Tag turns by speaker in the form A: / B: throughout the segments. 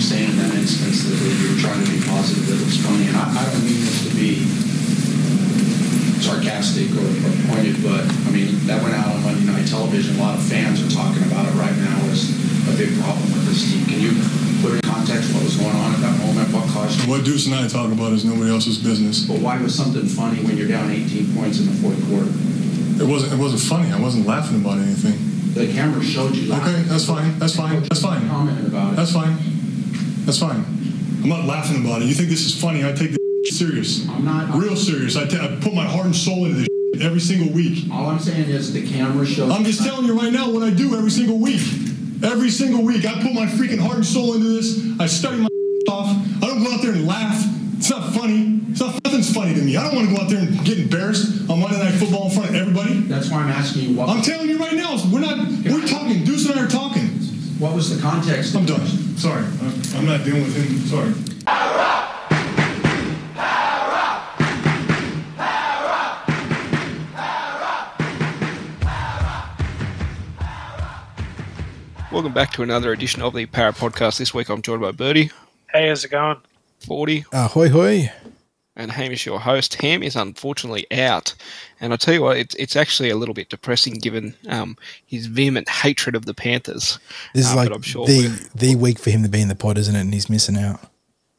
A: were saying in that instance that you were trying to be positive that it was funny, and I, I don't mean this to be sarcastic or, or pointed, but I mean that went out on Monday night television. A lot of fans are talking about it right now as a big problem with this team. Can you put in context what was going on at that moment? What caused you?
B: What Deuce and I talk about is nobody else's business.
A: But why was something funny when you're down 18 points in the fourth quarter?
B: It wasn't. It wasn't funny. I wasn't laughing about anything.
A: The camera showed you.
B: Okay, that's fine. That's fine. That's fine.
A: Commenting about it.
B: That's fine. That's fine. I'm not laughing about it. You think this is funny? I take this serious.
A: I'm not.
B: Real serious. I ta- I put my heart and soul into this every single week.
A: All I'm saying is the camera shows.
B: I'm just telling you right now what I do every single week. Every single week, I put my freaking heart and soul into this. I study my off. I don't go out there and laugh. It's not funny. It's not nothing's funny to me. I don't want to go out there and get embarrassed on Monday Night Football in front of everybody.
A: That's why I'm asking you what.
B: I'm telling you right now, we're not. We're talking. Deuce and I are talking.
A: What was the context?
B: I'm done. Sorry, I'm, I'm not dealing with him. Sorry.
C: Welcome back to another edition of the Parra Podcast. This week I'm joined by Birdie,
D: Hey, how's it going?
C: 40,
E: Uh, hoi hoi.
C: And Hamish, your host. Ham is unfortunately out, and I'll tell you what, it's, it's actually a little bit depressing given um, his vehement hatred of the Panthers.
E: This is
C: Uh,
E: like
C: sure
E: the the week for him to be in the pod, isn't it? And he's missing out.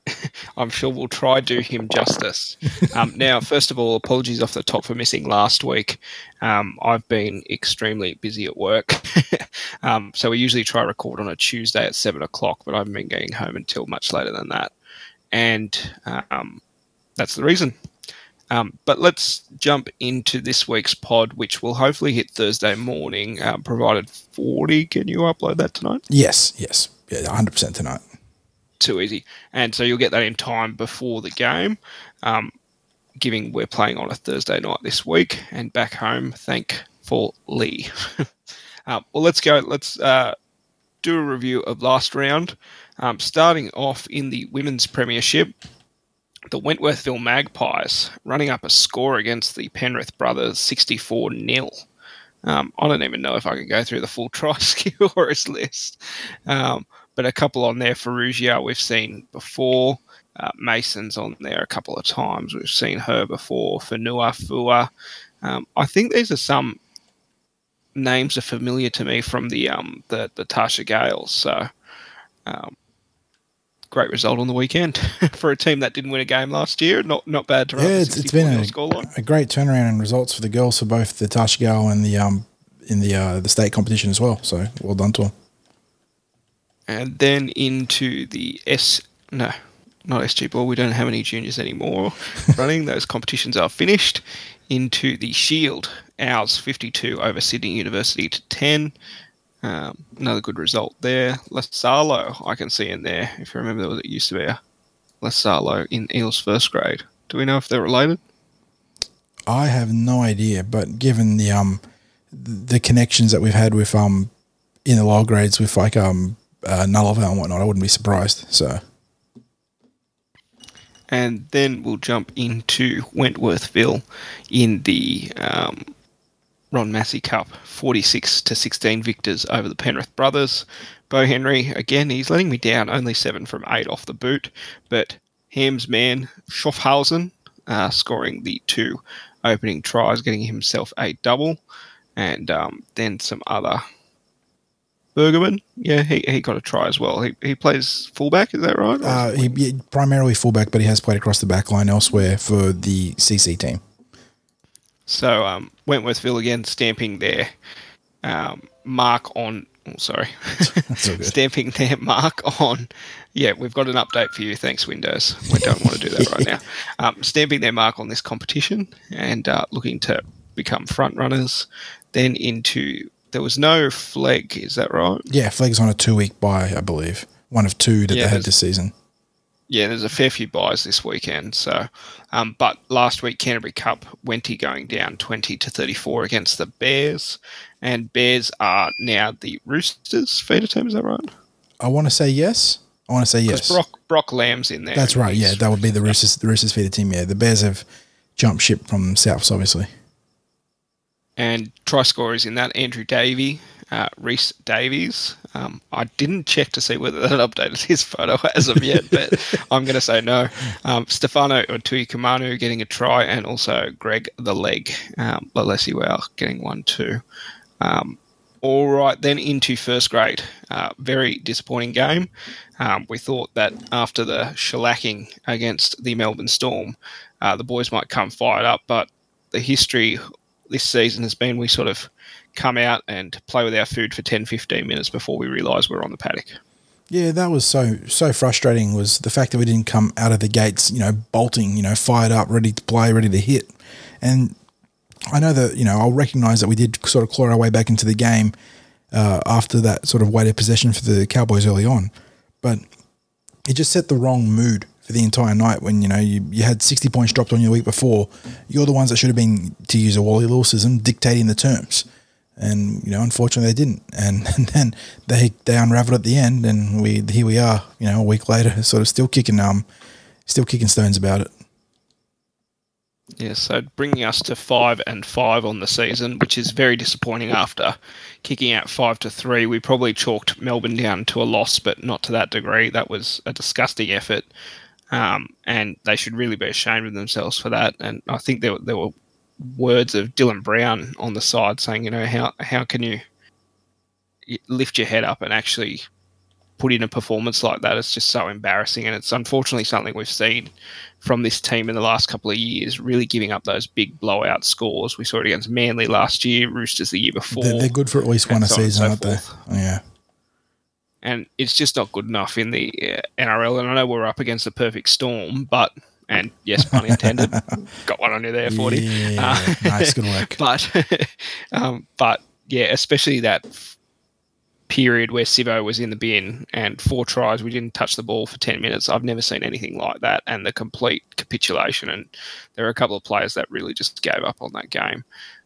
C: I'm sure we'll try do him justice. um, now, first of all, apologies off the top for missing last week. Um, I've been extremely busy at work, um, so we usually try record on a Tuesday at seven o'clock, but I haven't been getting home until much later than that, and um, that's the reason. Um, but let's jump into this week's pod, which will hopefully hit Thursday morning, uh, provided 40. Can you upload that tonight?
E: Yes, yes, yeah, hundred percent tonight.
C: too easy. And so you'll get that in time before the game. Um, giving we're playing on a Thursday night this week and back home, thankfully. um, well, let's go. Let's uh, do a review of last round. Um, starting off in the women's premiership, the Wentworthville Magpies running up a score against the Penrith Brothers, 64 0. Um, I don't even know if I can go through the full try scorers list. Um, but a couple on there. Ferrugia, we've seen before. Uh, Mason's on there a couple of times. We've seen her before. Fanua, Fua. Um, I think these are some names are familiar to me from the um, the, the Tarsha Gales. So, um, great result on the weekend for a team that didn't win a game last year. Not not bad to run
E: Yeah, it's, it's been a, a great turnaround in results for the girls for both the Tarsha Gale and the um in the uh, the state competition as well. So well done to them.
C: and then into the S no not SG ball we don't have any juniors anymore running those competitions are finished into the shield ours 52 over Sydney University to 10 um, another good result there. Lasalo I can see in there if you remember there was, it used to be a Lasalo in Eels first grade. Do we know if they're related?
E: I have no idea, but given the um the connections that we've had with um in the lower grades with like um uh, Nullava and whatnot, I wouldn't be surprised. So.
C: And then we'll jump into Wentworthville in the um, Ron Massey Cup, 46 to 16 victors over the Penrith brothers. Bo Henry, again, he's letting me down, only seven from eight off the boot, but Ham's man, Schaffhausen, uh, scoring the two opening tries, getting himself a double, and um, then some other. Bergerman, yeah, he, he got a try as well. He, he plays fullback, is that right?
E: Uh, he, he primarily fullback, but he has played across the back line elsewhere for the CC team.
C: So um, Wentworthville again stamping their um, mark on. Oh, sorry,
E: That's all good.
C: stamping their mark on. Yeah, we've got an update for you. Thanks, Windows. We don't want to do that right now. Um, stamping their mark on this competition and uh, looking to become front runners. Then into there was no flag. Is that right?
E: Yeah, Flegg's on a two week bye, I believe. One of two that
C: Yeah,
E: they had this season.
C: Yeah, there's a fair few buys this weekend. So, um, but last week Canterbury Cup, Wenty going down 20 to 34 against the Bears, and Bears are now the Roosters feeder team. Is that right?
E: I want to say yes. I want to say yes.
C: Brock Brock Lamb's in there.
E: That's right. Yeah, that would be the Roosters. The Roosters feeder team. Yeah, the Bears have jumped ship from Souths, obviously.
C: and try scorers in that Andrew Davey uh, Reese Davies. Um, I didn't check to see whether that updated his photo as of yet, but I'm going to say no. Um, Stefano Utoikamanu getting a try, and also Greg the Leg, um, Leleisiuao getting one too. Um, all right, then into first grade. Uh, very disappointing game. Um, we thought that after the shellacking against the Melbourne Storm, uh, the boys might come fired up, but the history this season has been we sort of come out and play with our food for 10, 15 minutes before we realise we're on the paddock.
E: Yeah, that was so so frustrating. Was the fact that we didn't come out of the gates, you know, bolting, you know, fired up, ready to play, ready to hit. And I know that you know I'll recognise that we did sort of claw our way back into the game uh, after that sort of weighted possession for the Cowboys early on, but it just set the wrong mood for the entire night when you know you, you had 60 points dropped on you the week before you're the ones that should have been to use a wally lewisism dictating the terms and you know unfortunately they didn't and, and then they they unraveled at the end and we here we are you know a week later sort of still kicking um still kicking stones about it
C: yeah, so bringing us to five and five on the season, which is very disappointing after kicking out five to three. We probably chalked Melbourne down to a loss, but not to that degree. That was a disgusting effort, um, and they should really be ashamed of themselves for that. And I think there, there were words of Dylan Brown on the side saying, you know, how how can you lift your head up and actually put in a performance like that? It's just so embarrassing, and it's unfortunately something we've seen from this team in the last couple of years, really giving up those big blowout scores. We saw it against Manly last year, Roosters the year before.
E: They're, they're good for at least one a so season, so aren't they? Yeah.
C: And it's just not good enough in the uh, NRL. And I know we're up against the perfect storm, but and yes, pun intended, got one on you there, forty.
E: Yeah, uh, nice, good work.
C: But, um, but yeah, especially that period where Sivo was in the bin and four tries, we didn't touch the ball for 10 minutes. I've never seen anything like that. And the complete capitulation. And there are a couple of players that really just gave up on that game.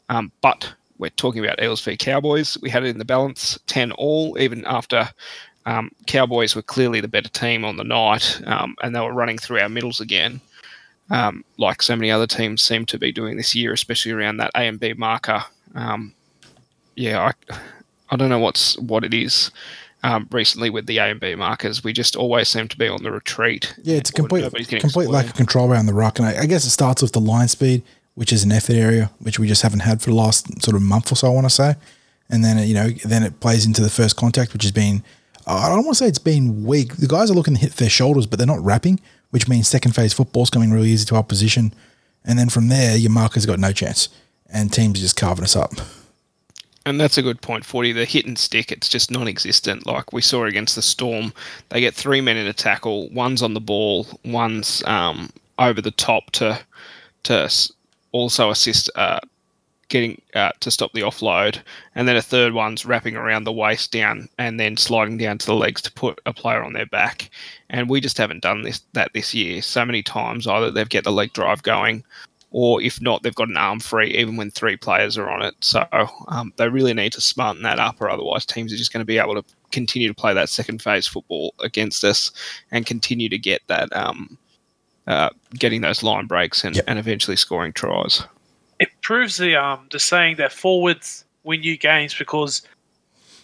C: Um, but we're talking about Eels v Cowboys. We had it in the balance 10 all, even after um, Cowboys were clearly the better team on the night um, and they were running through our middles again. Um, like so many other teams seem to be doing this year, especially around that A and B marker. Um, yeah, I, I don't know what's what it is. Um, recently with the A and B markers, we just always seem to be on the retreat.
E: Yeah, it's a complete complete lack of control around the ruck, and I, I, guess it starts with the line speed, which is an effort area which we just haven't had for the last sort of month or so. I want to say, and then it, you know then it plays into the first contact, which has been I don't want to say it's been weak. The guys are looking to hit their shoulders, but they're not wrapping, which means second phase football's coming really easy to opposition, and then from there your marker's got no chance, and teams are just carving us up.
C: And that's a good point, 40. The hit and stick, it's just non existent. Like we saw against the Storm, they get three men in a tackle, one's on the ball, one's um, over the top to to also assist uh, getting uh, to stop the offload, and then a third one's wrapping around the waist down and then sliding down to the legs to put a player on their back. And we just haven't done this that this year. So many times either they've get the leg drive going or if not, they've got an arm free even when three players are on it. So um, they really need to smarten that up, or otherwise teams are just going to be able to continue to play that second phase football against us and continue to get that um, uh, getting those line breaks and, yep. and eventually scoring tries.
D: It proves the um, the saying that forwards win you games because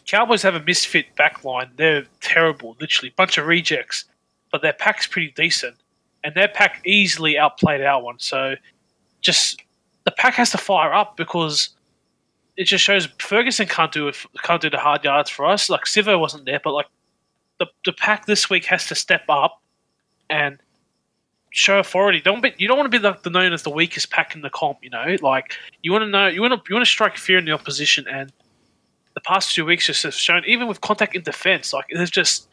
D: Cowboys have a misfit back line. They're terrible, literally bunch of rejects, but their pack's pretty decent, and their pack easily outplayed our one. So just the pack has to fire up because it just shows Ferguson can't do it, can't do the hard yards for us. Like Sivo wasn't there, but like the the pack this week has to step up and show authority. Don't be you don't want to be like the known as the weakest pack in the comp. You know, like you want to know you want to you want to strike fear in the opposition. And the past two weeks just have shown, even with contact in defense, like there's just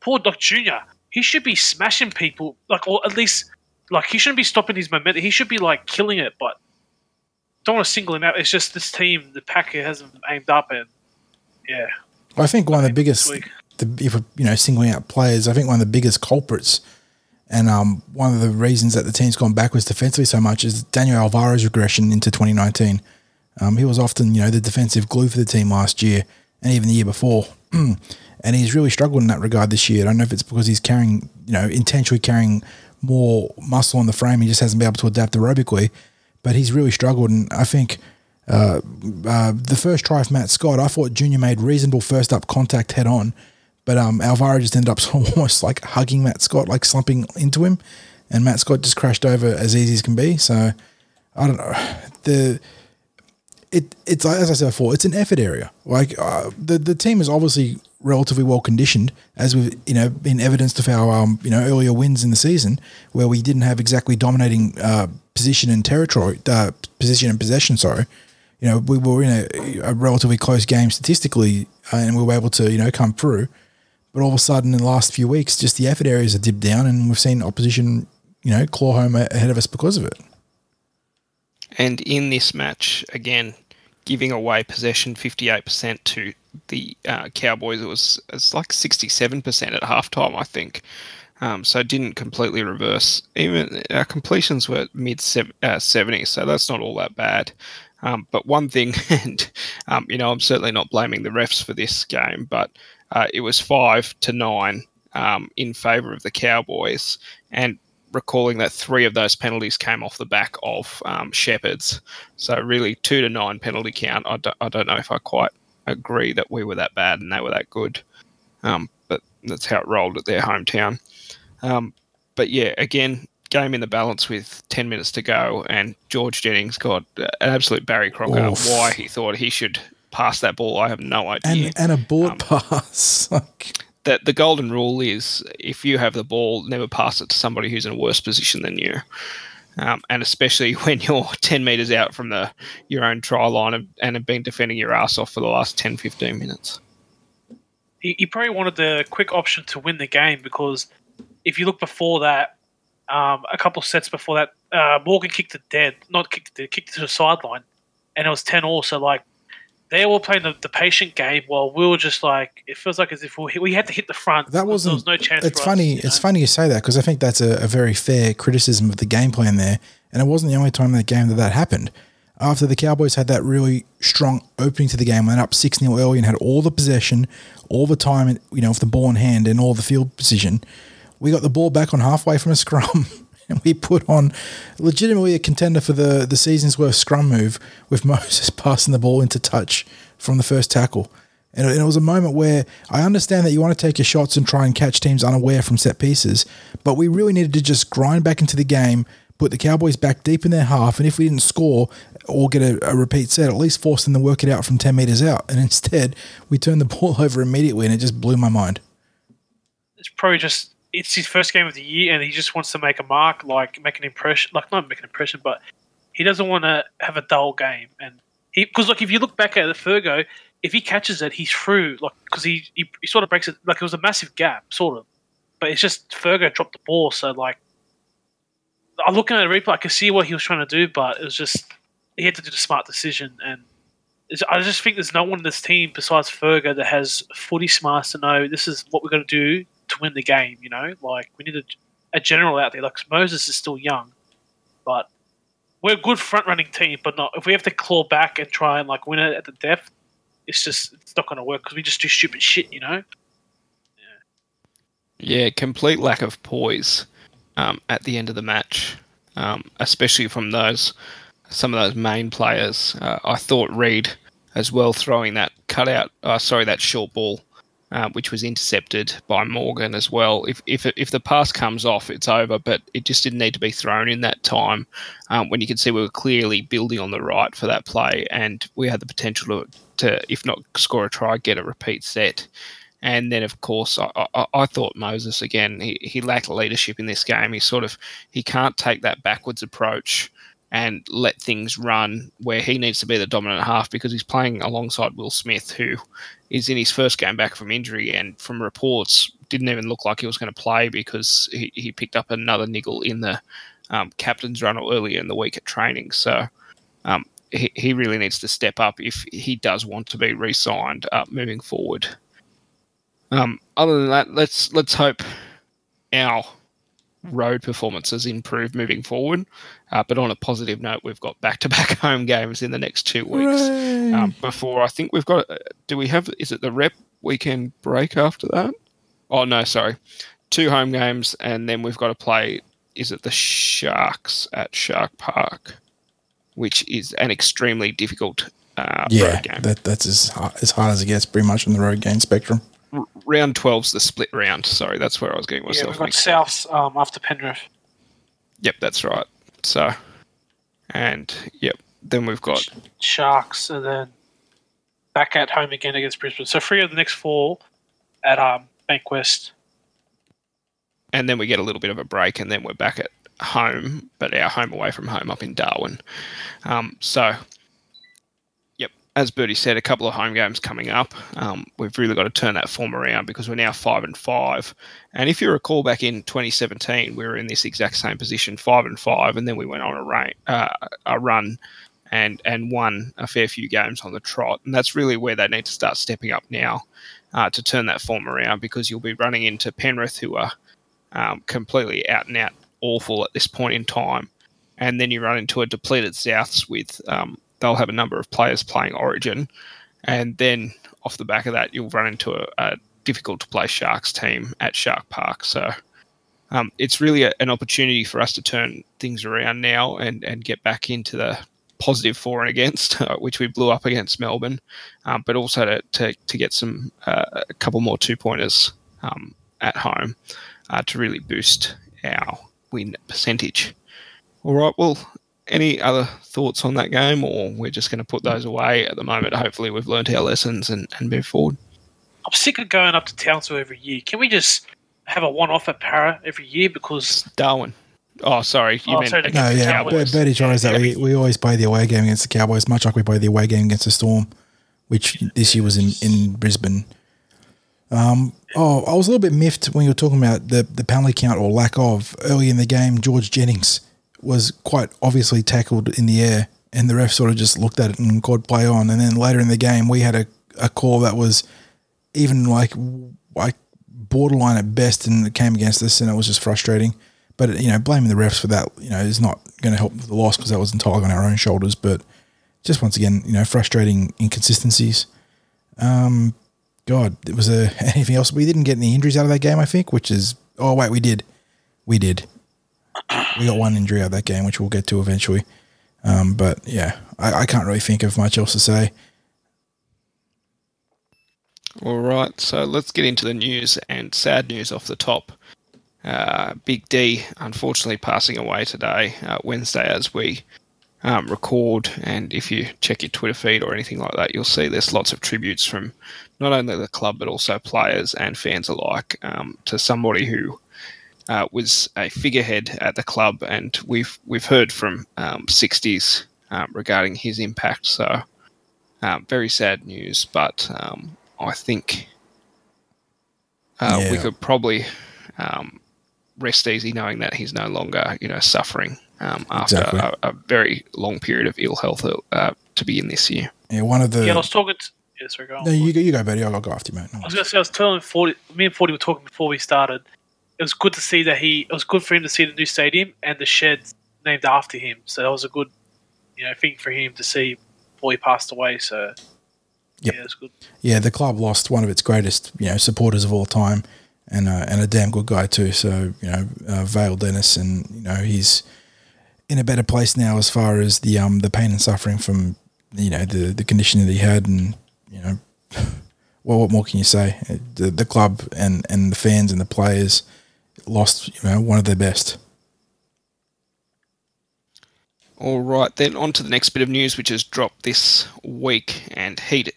D: poor Doc Junior. He should be smashing people, like or at least like he shouldn't be stopping his momentum. He should be like killing it, but don't want to single him out. It's just this team, the Packer hasn't aimed up, and yeah.
E: I think one of the biggest, the, if you know, singling out players, I think one of the biggest culprits, and um, one of the reasons that the team's gone backwards defensively so much is Daniel Alvaro's regression into 2019. Um, he was often, you know, the defensive glue for the team last year and even the year before. and he's really struggled in that regard this year. I don't know if it's because he's carrying, you know, intentionally carrying more muscle on the frame. He just hasn't been able to adapt aerobically, but he's really struggled. And I think Uh, uh, the first try of Matt Scott, I thought Junior made reasonable first up contact head on, but um, Alvaro just ended up almost like hugging Matt Scott, like slumping into him, and Matt Scott just crashed over as easy as can be. So I don't know the it it's as I said before, it's an effort area. Like uh, the the team is obviously relatively well conditioned, as we've you know been evidenced of our um, you know earlier wins in the season, where we didn't have exactly dominating uh, position and territory, uh, position and possession. Sorry, you know we were in a, a relatively close game statistically, uh, and we were able to you know come through. But all of a sudden, in the last few weeks, just the effort areas have dipped down, and we've seen opposition you know claw home ahead of us because of it.
C: And in this match, again, giving away possession 58% to the uh, Cowboys, it was it's like 67% at halftime, I think. Um, so it didn't completely reverse. Even our completions were mid uh, 70s, so that's not all that bad. Um, but one thing, and um, you know, I'm certainly not blaming the refs for this game, but uh, it was five to nine um, in favour of the Cowboys, and recalling that three of those penalties came off the back of um, Shepherds. So really, two to nine penalty count. I don't, I don't know if I quite agree that we were that bad and they were that good, um, but that's how it rolled at their hometown. Um, but yeah, again, game in the balance with 10 minutes to go, and George Jennings got an absolute Barry Crocker. Oof. Why he thought he should pass that ball, I have no idea.
E: And, and a board um, pass.
C: that the golden rule is if you have the ball, never pass it to somebody who's in a worse position than you. Um, and especially when you're 10 metres out from the your own try line and, and have been defending your ass off for the last 10, 15 minutes.
D: He, he probably wanted the quick option to win the game because if you look before that, um, a couple sets before that, uh, Morgan kicked it dead, not kicked it dead, kicked it to the sideline, and it was 10 all. So, like, they were playing the, the patient game while we were just like it feels like as if we, we had to hit the front.
E: That wasn't.
D: There was no chance.
E: It's funny. Us, it's know? funny you say that because I think that's a, a, very fair criticism of the game plan there, and it wasn't the only time in the game that that happened. After the Cowboys had that really strong opening to the game, went up six 0 early and had all the possession, all the time, you know, with the ball in hand and all the field position. We got the ball back on halfway from a scrum. and we put on legitimately a contender for the, the season's worst scrum move with Moses passing the ball into touch from the first tackle. And it was a moment where I understand that you want to take your shots and try and catch teams unaware from set pieces, but we really needed to just grind back into the game, put the Cowboys back deep in their half, and if we didn't score or get a, a repeat set, at least force them to work it out from 10 metres out. And instead, we turned the ball over immediately, and it just blew my mind.
D: It's probably just it's his first game of the year, and he just wants to make a mark, like make an impression, like not make an impression, but he doesn't want to have a dull game. And he, because like if you look back at the Fergo, if he catches it, he's through, like because he, he, he sort of breaks it, like it was a massive gap, sort of. But it's just Fergo dropped the ball, so like I'm looking at the replay, I can see what he was trying to do, but it was just he had to do the smart decision, and I just think there's no one in this team besides Fergo that has footy smarts to know this is what we're going to do to win the game. You know, like we need a, a general out there. Like Moses is still young, but we're a good front running team. But not if we have to claw back and try and like win it at the depth, it's just it's not going to work because we just do stupid shit. You know.
C: Yeah, yeah complete lack of poise um, at the end of the match, um, especially from those some of those main players. Uh, I thought Reed as well throwing that cutout, uh, sorry, that short ball uh, which was intercepted by Morgan as well. If, if if the pass comes off, it's over, but it just didn't need to be thrown in that time um, when you could see we were clearly building on the right for that play, and we had the potential to, to if not score a try, get a repeat set. And then, of course, I, I, I, thought Moses again. He, he lacked leadership in this game. He sort of he can't take that backwards approach and let things run where he needs to be the dominant half because he's playing alongside Will Smith, who is in his first game back from injury and from reports didn't even look like he was going to play because he, he picked up another niggle in the um, captain's run earlier in the week at training. So um, he, he really needs to step up if he does want to be re-signed uh, moving forward. Um, other than that, let's let's hope our road performances improve moving forward. Uh, but on a positive note, we've got back to back home games in the next two weeks. Um, before I think we've got, uh, do we have, is it the rep weekend break after that? Oh, no, sorry. Two home games, and then we've got to play, is it the Sharks at Shark Park? which is an extremely difficult uh,
E: Yeah, that, that's as hard, as hard as it gets, pretty much on the road game spectrum.
C: Round 12's the split round. Sorry, that's where I was getting
D: Yeah,
C: myself
D: we've got. Souths um, after Penrith.
C: Yep, that's right. So, and yep, then we've got
D: Sharks, and then back at home again against Brisbane. So three of the next four at um, Bankwest.
C: and then we get a little bit of a break, and then we're back at home, but our home away from home up in Darwin. Um, so, as Bertie said, a couple of home games coming up. Um, we've really got to turn that form around because we're now five and five. And if you recall, back in 2017, we were in this exact same position, five and five, and then we went on a, rain, uh, a run. And, and won a fair few games on the trot. And that's really where they need to start stepping up now uh, to turn that form around because you'll be running into Penrith, who are um, completely out and out awful at this point in time. And then you run into a depleted Souths with um, they'll have a number of players playing Origin, and then off the back of that, you'll run into a, a difficult to play Sharks team at Shark Park. So um, it's really a, an opportunity for us to turn things around now and and get back into the positive for and against, uh, which we blew up against Melbourne, um, but also to, to, to get some uh, a couple more two pointers um, at home uh, to really boost our win percentage. All right. Well, any other thoughts on that game, or we're just going to put those away at the moment? Hopefully, we've learned our lessons and, and move forward.
D: I'm sick of going up to Townsville every year. Can we just have a one-off at Parra every year? Because
C: Darwin. Oh, sorry. You
D: Oh,
C: meant
D: sorry,
E: No,
C: the
E: yeah,
C: Cowboys.
E: Bertie tries that. We, we always play the away game against the Cowboys, much like we play the away game against the Storm, which this year was in, in Brisbane. Um, oh, I was a little bit miffed when you were talking about the, the penalty count or lack of. Early in the game, George Jennings was quite obviously tackled in the air, and the ref sort of just looked at it and called play on. And then later in the game, we had a, a call that was even like like borderline at best, and it came against us, and it was just frustrating. But you know, blaming the refs for that, you know, is not going to help with the loss because that was entirely on our own shoulders. But just once again, you know, frustrating inconsistencies. Um, God, it was a anything else? We didn't get any injuries out of that game, I think. Which is, oh wait, we did, we did. We got one injury out that game, which we'll get to eventually. Um, but yeah, I, I can't really think of much else to say.
C: All right, so let's get into the news and sad news off the top. Uh, Big D, unfortunately, passing away today, uh, Wednesday, as we um, record. And if you check your Twitter feed or anything like that, you'll see there's lots of tributes from not only the club but also players and fans alike um, to somebody who uh, was a figurehead at the club, and we've we've heard from um, 60s um, regarding his impact. So um, very sad news, but um, I think uh, we could probably um, rest easy knowing that he's no longer, you know, suffering um, after
E: Exactly.
C: a, a very long period of ill health uh, to in this year.
E: Yeah, one of the.
D: yeah, I was talking. To, yeah, sorry, go on.
E: no, you go, you go, Betty. I'll go after you, mate. No
D: I was going to say, I was telling Forty, me and Forty were talking before we started. It was good to see that he. It was good for him to see the new stadium and the shed named after him. So that was a good, you know, thing for him to see before he passed away. So
E: Yep.
D: yeah, it's good.
E: yeah, the club lost one of its greatest, you know, supporters of all time, and uh, and a damn good guy too. So you know, uh, Vale Dennis, and you know, he's in a better place now as far as the um the pain and suffering from you know the the condition that he had, and you know, well, what more can you say? The the club and and the fans and the players lost, you know, one of their best.
C: All right, then on to the next bit of news, which has dropped this week and heated,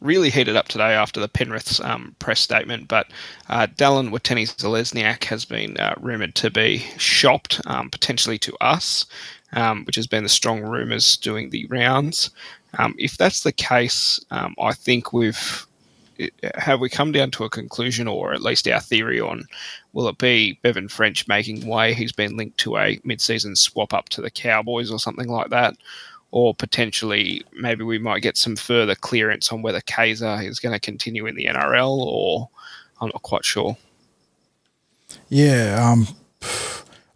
C: really heated up today after the Penrith's um, press statement. But uh, Dallin Watene-Zelezniak has been uh, rumoured to be shopped, um, potentially to us, um, which has been the strong rumours doing the rounds. Um, if that's the case, um, I think we've have we come down to a conclusion, or at least our theory on will it be Bevan French making way? He's been linked to a mid-season swap up to the Cowboys or something like that, or potentially maybe we might get some further clearance on whether Kaysa is going to continue in the NRL, or I'm not quite sure.
E: Yeah, um,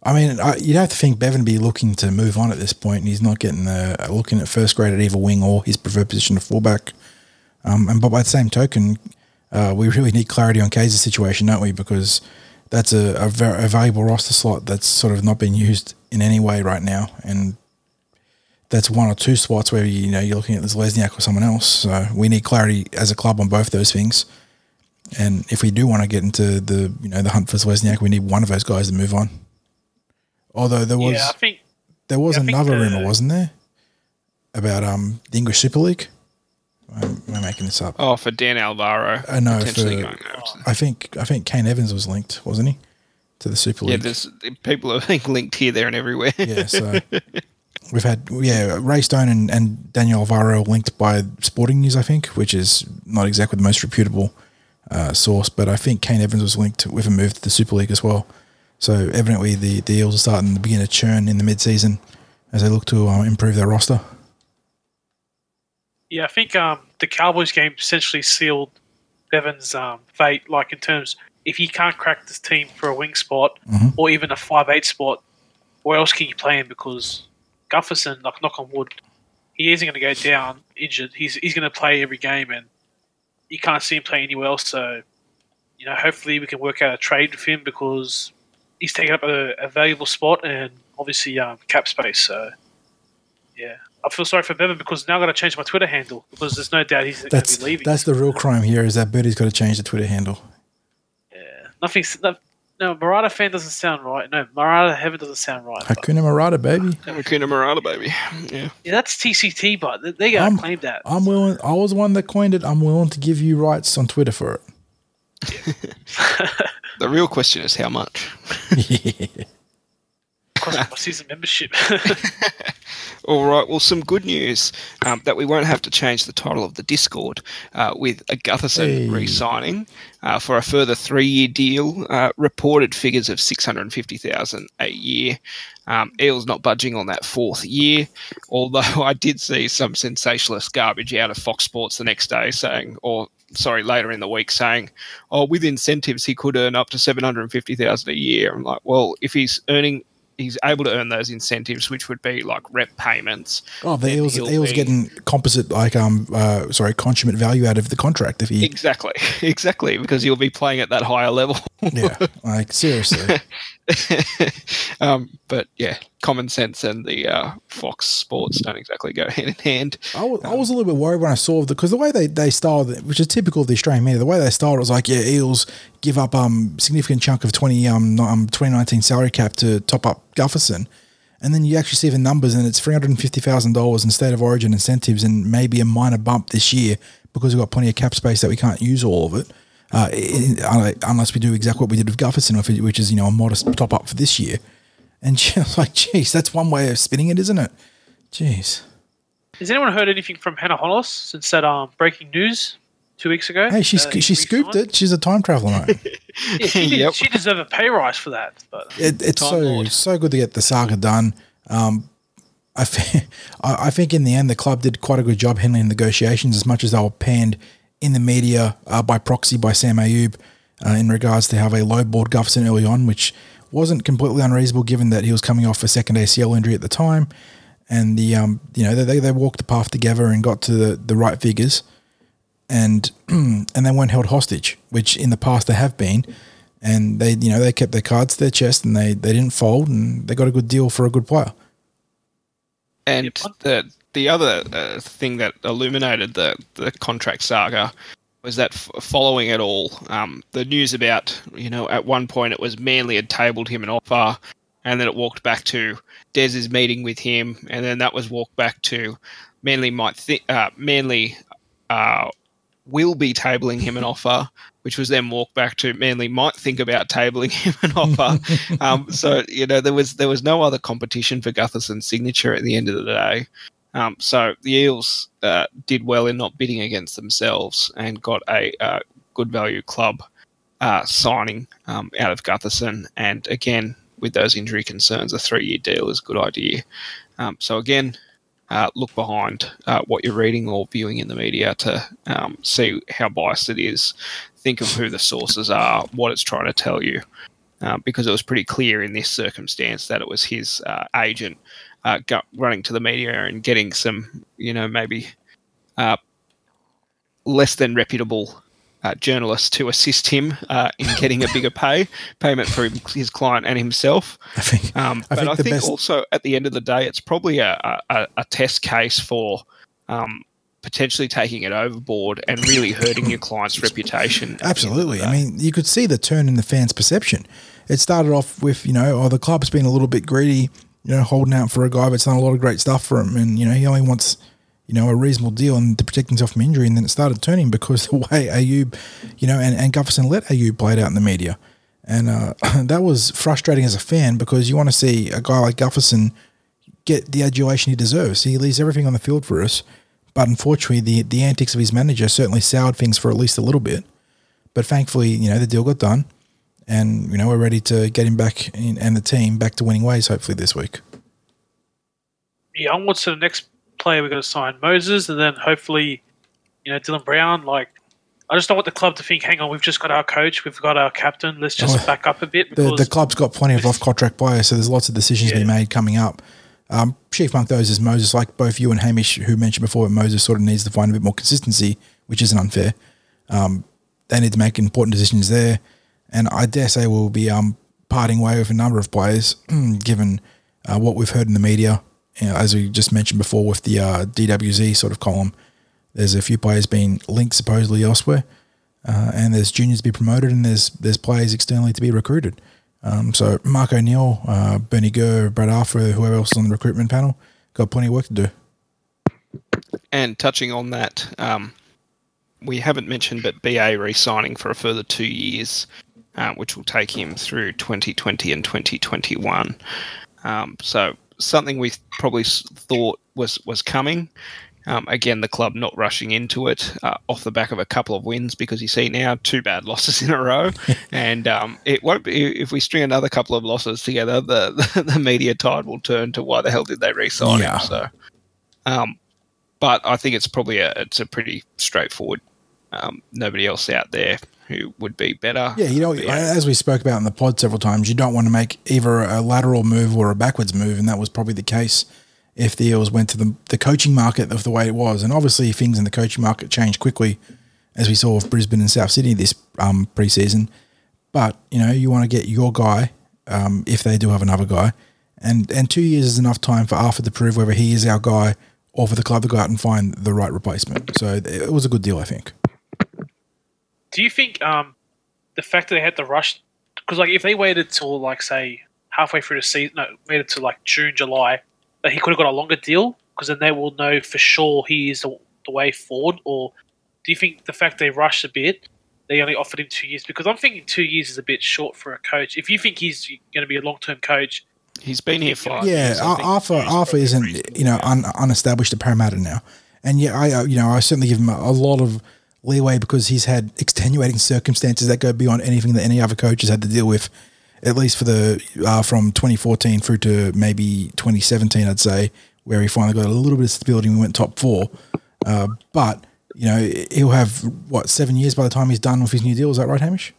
E: I mean, I, you'd have to think Bevan be looking to move on at this point, and he's not getting the looking at first grade at either wing or his preferred position of fullback. Um, and but by the same token, uh, we really need clarity on Kaysa's situation, don't we? Because that's a, a, ver- a valuable roster slot that's sort of not being used in any way right now, and that's one or two spots where you know you're looking at this Lesniak or someone else. So we need clarity as a club on both those things. And if we do want to get into the you know the hunt for Lesniak, we need one of those guys to move on. Although there was
D: yeah, I think
E: there was
D: yeah,
E: another
D: the-
E: rumor, wasn't there, about um the English Super League? Am am I making this up?
C: Oh, for Dan Alvaro.
E: I know,
C: potentially
E: for-
C: going over to-
E: I think I think Kane Evans was linked, wasn't he, to the Super League?
C: Yeah, there's people are linked here, there, and everywhere.
E: Yeah, so we've had yeah Ray Stone and, and Daniel Alvaro linked by Sporting News, I think, which is not exactly the most reputable uh, source, but I think Kane Evans was linked with a move to the Super League as well. So evidently the the Eels are starting to begin a churn in the mid season as they look to uh, improve their roster.
D: Yeah, I think um, the Cowboys game essentially sealed Bevan's um, fate. Like in terms, if he can't crack this team for a wing spot
E: Mhm.
D: or even a five eight spot, where else can you play him? Because Gufferson, like knock on wood, he isn't going to go down injured. He's he's going to play every game, and you can't see him play anywhere else. So, you know, hopefully we can work out a trade with him because he's taking up a, a valuable spot and obviously um, cap space. So, yeah. I feel sorry for Bevan because now I've got to change my Twitter handle because there's no doubt he's going
E: That's
D: to be leaving.
E: that's the real crime here is that Birdie's got to change the Twitter handle.
D: yeah. nothing. no, no Murata fan doesn't sound right. No, Murata heaven doesn't sound right. but-
E: Hakuna Murata, baby.
C: Makuna Murata, baby. Yeah.
D: yeah, that's TCT, but they- they got
E: I'm-
D: to claim that.
E: I'm willing. I was the one that coined it. I'm willing to give you rights on Twitter for it.
C: The real question is how much.
D: Cost me my season membership.
C: All right. Well, some good news um, that we won't have to change the title of the Discord uh, with a Gutherson
E: Hey.
C: re-signing uh, for a further three-year deal. Uh, reported figures of six hundred and fifty thousand a year. Um, Eels not budging on that fourth year, although I did see some sensationalist garbage out of Fox Sports the next day saying, or sorry, later in the week saying, oh, with incentives he could earn up to seven hundred and fifty thousand a year. I'm like, well, if he's earning he's able to earn those incentives, which would be like rep payments.
E: Oh, the Eels,
C: he'll
E: Eels
C: be-
E: getting composite like um uh sorry consummate value out of the contract if he
C: Exactly, exactly, because you'll be playing at that higher level.
E: yeah like seriously
C: um, but yeah, common sense and the uh, Fox Sports don't exactly go hand in hand.
E: I was, I was a little bit worried when I saw the because the way they they styled it, which is typical of the Australian media, the way they styled it was like yeah Eels give up um significant chunk of twenty um, um twenty nineteen salary cap to top up Gufferson. And then you actually see the numbers, and it's three hundred and fifty thousand dollars in state of origin incentives, and maybe a minor bump this year because we've got plenty of cap space that we can't use all of it, uh, in- un- unless we do exactly what we did with Gufferson, which is- which is you know a modest top up for this year. And I was like, geez, that's one way of spinning it, isn't it? Jeez.
D: Has anyone heard anything from Hannah Hollis since that um, breaking news two weeks ago?
E: Hey, she
D: Uh,
E: she scooped
D: resigned?
E: it. She's a time traveler, mate.
D: Yeah, she, did,
C: Yep.
D: she deserved a pay rise for that. But
E: it, it's so
C: Lord.
E: so good to get the saga done. Um, I, I I think in the end the club did quite a good job handling negotiations as much as they were panned in the media uh, by proxy by Sam Ayoub uh, in regards to how they lowballed Gufferson early on, which wasn't completely unreasonable given that he was coming off a second ACL injury at the time, and the um you know they they walked the path together and got to the, the right figures, and and they weren't held hostage, which in the past they have been and they you know they kept their cards to their chest and they they didn't fold and they got a good deal for a good player.
C: And
D: Yep.
C: the the other uh, thing that illuminated the the contract saga was that f- following it all, um, the news about you know at one point it was Manly had tabled him an offer, and then it walked back to Des's meeting with him, and then that was walked back to Manly might think uh, Manly uh, will be tabling him an offer, which was then walked back to Manly might think about tabling him an offer. um, so you know there was there was no other competition for Gutherson's signature at the end of the day. Um, so the Eels uh, did well in not bidding against themselves and got a uh, good value club uh, signing um, out of Gutherson. And again, with those injury concerns, a three-year deal is a good idea. Um, so again, uh, look behind uh, what you're reading or viewing in the media to um, see how biased it is. Think of who the sources are, what it's trying to tell you, um, because it was pretty clear in this circumstance that it was his uh, agent uh, go, running to the media and getting some, you know, maybe uh, less than reputable uh, journalists to assist him uh, in getting a bigger pay payment for him, his client and himself.
E: I think.
C: Um,
E: I
C: but
E: think
C: I think
E: best-
C: also at the end of the day, it's probably a, a, a test case for um, potentially taking it overboard and really hurting your client's reputation. at the end of the
E: Absolutely. I mean, you could see the turn in the fans' perception. It started off with, you know, oh, the club's been a little bit greedy, you know, holding out for a guy that's done a lot of great stuff for him. And, you know, he only wants, you know, a reasonable deal and to protect himself from injury. And then it started turning because the way Ayoub, you know, and, and Gufferson let Ayoub play it out in the media. And uh, that was frustrating as a fan because you want to see a guy like Gufferson get the adulation he deserves. He leaves everything on the field for us. But unfortunately, the, the antics of his manager certainly soured things for at least a little bit. But thankfully, you know, the deal got done. And, you know, we're ready to get him back in, and the team back to winning ways, hopefully, this week.
D: yeah, onwards to the next player we're going to sign, Moses, and then hopefully, you know, Dylan Brown. Like, I just don't want the club to think, hang on, we've just got our coach, we've got our captain, let's just
E: Oh,
D: back up a bit
E: The, the club's got plenty of off contract players, so there's lots of decisions to be made coming up. Um, chief among those is Moses, like both you and Hamish, who mentioned before, Moses sort of needs to find a bit more consistency, which isn't unfair. Um, they need to make important decisions there. And I dare say we'll be um, parting way with a number of players, given uh, what we've heard in the media. You know, as we just mentioned before with the uh, DWZ sort of column, there's a few players being linked supposedly elsewhere. Uh, and there's juniors to be promoted, and there's there's players externally to be recruited. Um, so Mark O'Neill, uh, Bernie Gurr, Brad Arthur, whoever else is on the recruitment panel, got plenty of work to do.
C: And touching on that, um, we haven't mentioned, but BA re-signing for a further two years, uh, which will take him through 2020 and 2021. Um, so something we probably thought was was coming. Um, again, the club not rushing into it uh, off the back of a couple of wins because you see now two bad losses in a row, and um, it won't be if we string another couple of losses together. The the, media tide will turn to why the hell did they re-sign
E: Yeah.
C: him? So, um, but I think it's probably a it's a pretty straightforward. Um, nobody else out there who would be better.
E: Yeah, you know,
C: BA.
E: as we spoke about in the pod several times, you don't want to make either a lateral move or a backwards move, and that was probably the case if the Eels went to the, the coaching market of the way it was. And obviously, things in the coaching market changed quickly, as we saw with Brisbane and South Sydney this um, preseason. But you know, you want to get your guy um, if they do have another guy, and and two years is enough time for Arthur to prove whether he is our guy or for the club to go out and find the right replacement. So it was a good deal, I think.
D: Do you think um, the fact that they had to rush, because like if they waited till like say halfway through the season, no, waited till like June, July, that he could have got a longer deal, because then they will know for sure he is the, the way forward. Or do you think the fact they rushed a bit, they only offered him two years? Because I'm thinking two years is a bit short for a coach. If you think he's going to be a long term coach,
C: he's been here for
E: yeah,
C: years, I
E: Arthur Arthur isn't you know un, unestablished at Parramatta now, and yeah, I uh, you know I certainly give him a, a lot of leeway because he's had extenuating circumstances that go beyond anything that any other coach has had to deal with, at least for the uh, from 2014 through to maybe 2017, I'd say, where he finally got a little bit of stability and we went top four. Uh, but you know he'll have what seven years by the time he's done with his new deal. Is that right, Hamish?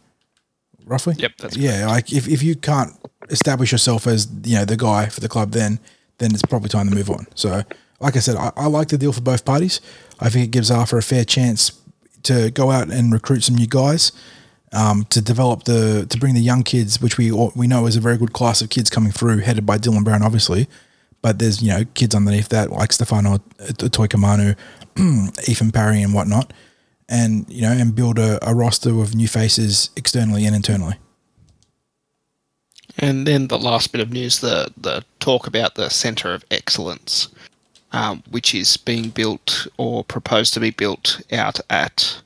E: Roughly.
C: Yep, that's
E: yeah. Like if, if you can't establish yourself as you know the guy for the club, then then it's probably time to move on. So, like I said, I, I like the deal for both parties. I think it gives Arthur a fair chance to go out and recruit some new guys, um, to develop the to bring the young kids, which we we know is a very good class of kids coming through, headed by Dylan Brown, obviously. But there's you know kids underneath that like Stefano Utoikamanu, Ethan Parry, and whatnot, and you know and build a, a roster of new faces externally and internally.
C: And then the last bit of news, the the talk about the Centre of Excellence, um, which is being built or proposed to be built out at.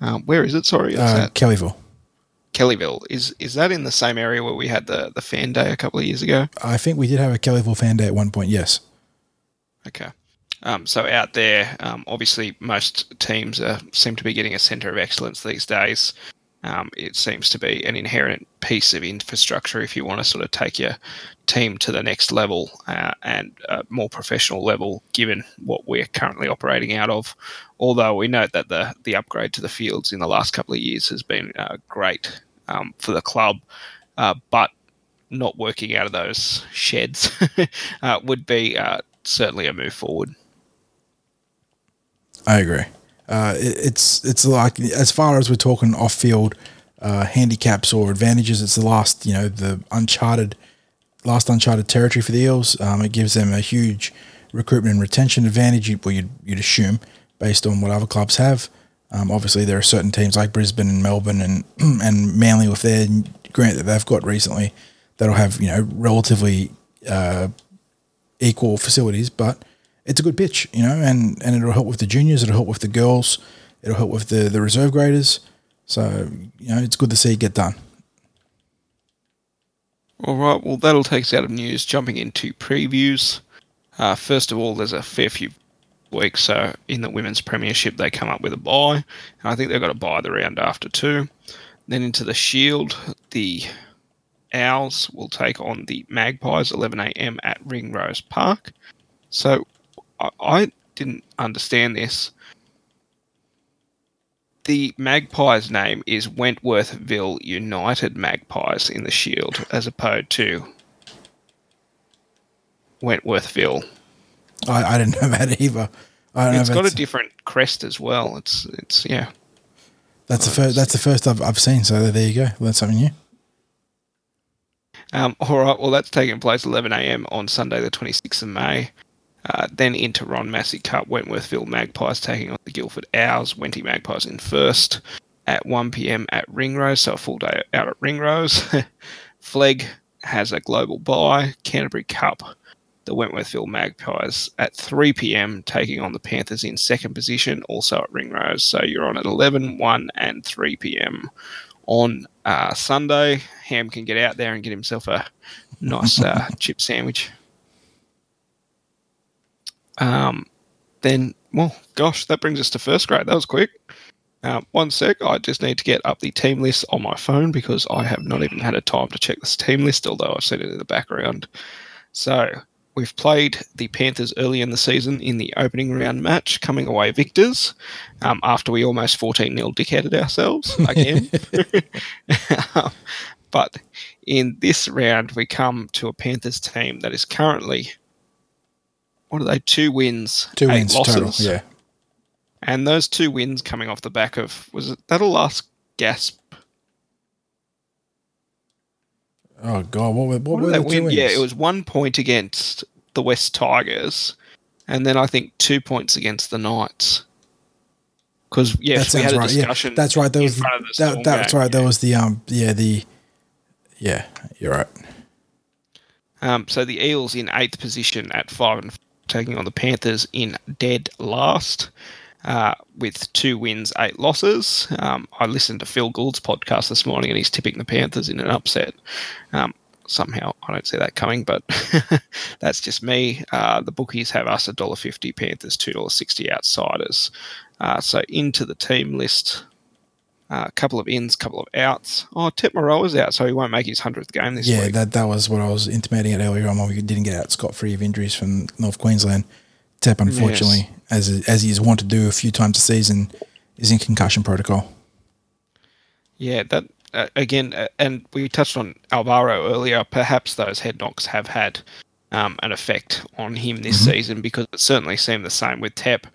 C: Um, where is it? Sorry,
E: Uh,
C: at
E: Kellyville.
C: Kellyville. Is is that in the same area where we had the the fan day a couple of years ago?
E: I think we did have a Kellyville fan day at one point. Yes.
C: Okay. Um, so out there, um, obviously, most teams uh, seem to be getting a centre of excellence these days. Um, it seems to be an inherent piece of infrastructure if you want to sort of take your team to the next level uh, and a more professional level, given what we're currently operating out of. Although we note that the the upgrade to the fields in the last couple of years has been uh, great um, for the club, uh, but not working out of those sheds uh, would be uh, certainly a move forward.
E: I agree. Uh, it, it's it's like as far as we're talking off field uh, handicaps or advantages, it's the last you know the uncharted last uncharted territory for the Eels. Um, it gives them a huge recruitment and retention advantage. Well, you'd, you'd assume based on what other clubs have. Um, obviously, there are certain teams like Brisbane and Melbourne and and Manly with their grant that they've got recently that'll have you know relatively uh, equal facilities, but it's a good pitch, you know, and, and it'll help with the juniors, it'll help with the girls, it'll help with the, the reserve graders. So, you know, it's good to see it get done.
C: All right, well, that'll take us out of news. Jumping into previews. Uh, first of all, there's a fair few weeks. So, in the Women's Premiership, they come up with a bye. I think they've got a bye the round after, too. Then into the Shield, the Owls will take on the Magpies 11am at Ringrose Park. So, I, I didn't understand this. The Magpies name is Wentworthville United Magpies in the Shield, as opposed to Wentworthville.
E: I, I didn't know that either. I don't
C: It's got a different crest as well. It's it's yeah.
E: that's the first. That's the first I've, I've seen. So there you go. That's something new.
C: Um, all right, well, that's taking place 11 a.m. on Sunday, the 26th of May. Uh, then into Ron Massey Cup, Wentworthville Magpies taking on the Guildford Owls, Wenty Magpies in first at 1 p.m. at Ringrose, so a full day out at Ringrose. Flegg has a global bye. Canterbury Cup, the Wentworthville Magpies at 3 p.m. taking on the Panthers in second position, also at Ringrose. So you're on at 11, 1, and 3 p.m. on uh, Sunday. Ham can get out there and get himself a nice uh, chip sandwich. Um, then, well, gosh, that brings us to first grade. That was quick. Uh, one sec, I just need to get up the team list on my phone because I have not even had a time to check this team list, although I've seen it in the background. So, we've played the Panthers early in the season in the opening round match, coming away victors um, after we almost 14 0 dickheaded ourselves again. Um, but in this round, we come to a Panthers team that is currently, what are they, two wins,
E: Two
C: eight
E: wins
C: losses.
E: total. Yeah.
C: And those two wins coming off the back of was it that'll last gasp?
E: Oh God, what were what,
C: What
E: were
C: they
E: two
C: win? Yeah, it was one point against the West Tigers, and then I think two points against the Knights. Because
E: that
C: we had a
E: right.
C: discussion.
E: Yeah, that's right. That
C: in
E: was
C: front of the
E: that, that's
C: game.
E: right. That was the um yeah the yeah you're right.
C: Um, so the Eels in eighth position at five and taking on the Panthers in dead last. Uh, with two wins, eight losses. Um, I listened to Phil Gould's podcast this morning, and he's tipping the Panthers in an upset. Um, somehow, I don't see that coming, but that's just me. Uh, the bookies have us a dollar fifty, Panthers two dollars sixty outsiders. Uh, so into the team list, uh, a couple of ins, couple of outs. Oh, Tep Moeroa's out, so he won't make his hundredth game this
E: Yeah,
C: week.
E: Yeah, that that was what I was intimating at earlier on when we didn't get out scot free of injuries from North Queensland. Tep, unfortunately, as as he's want to do a few times a season, is in concussion protocol.
C: Yeah, that uh, again, uh, and we touched on Alvaro earlier. Perhaps those head knocks have had um, an effect on him this
E: Mm-hmm.
C: season because it certainly seemed the same with Tep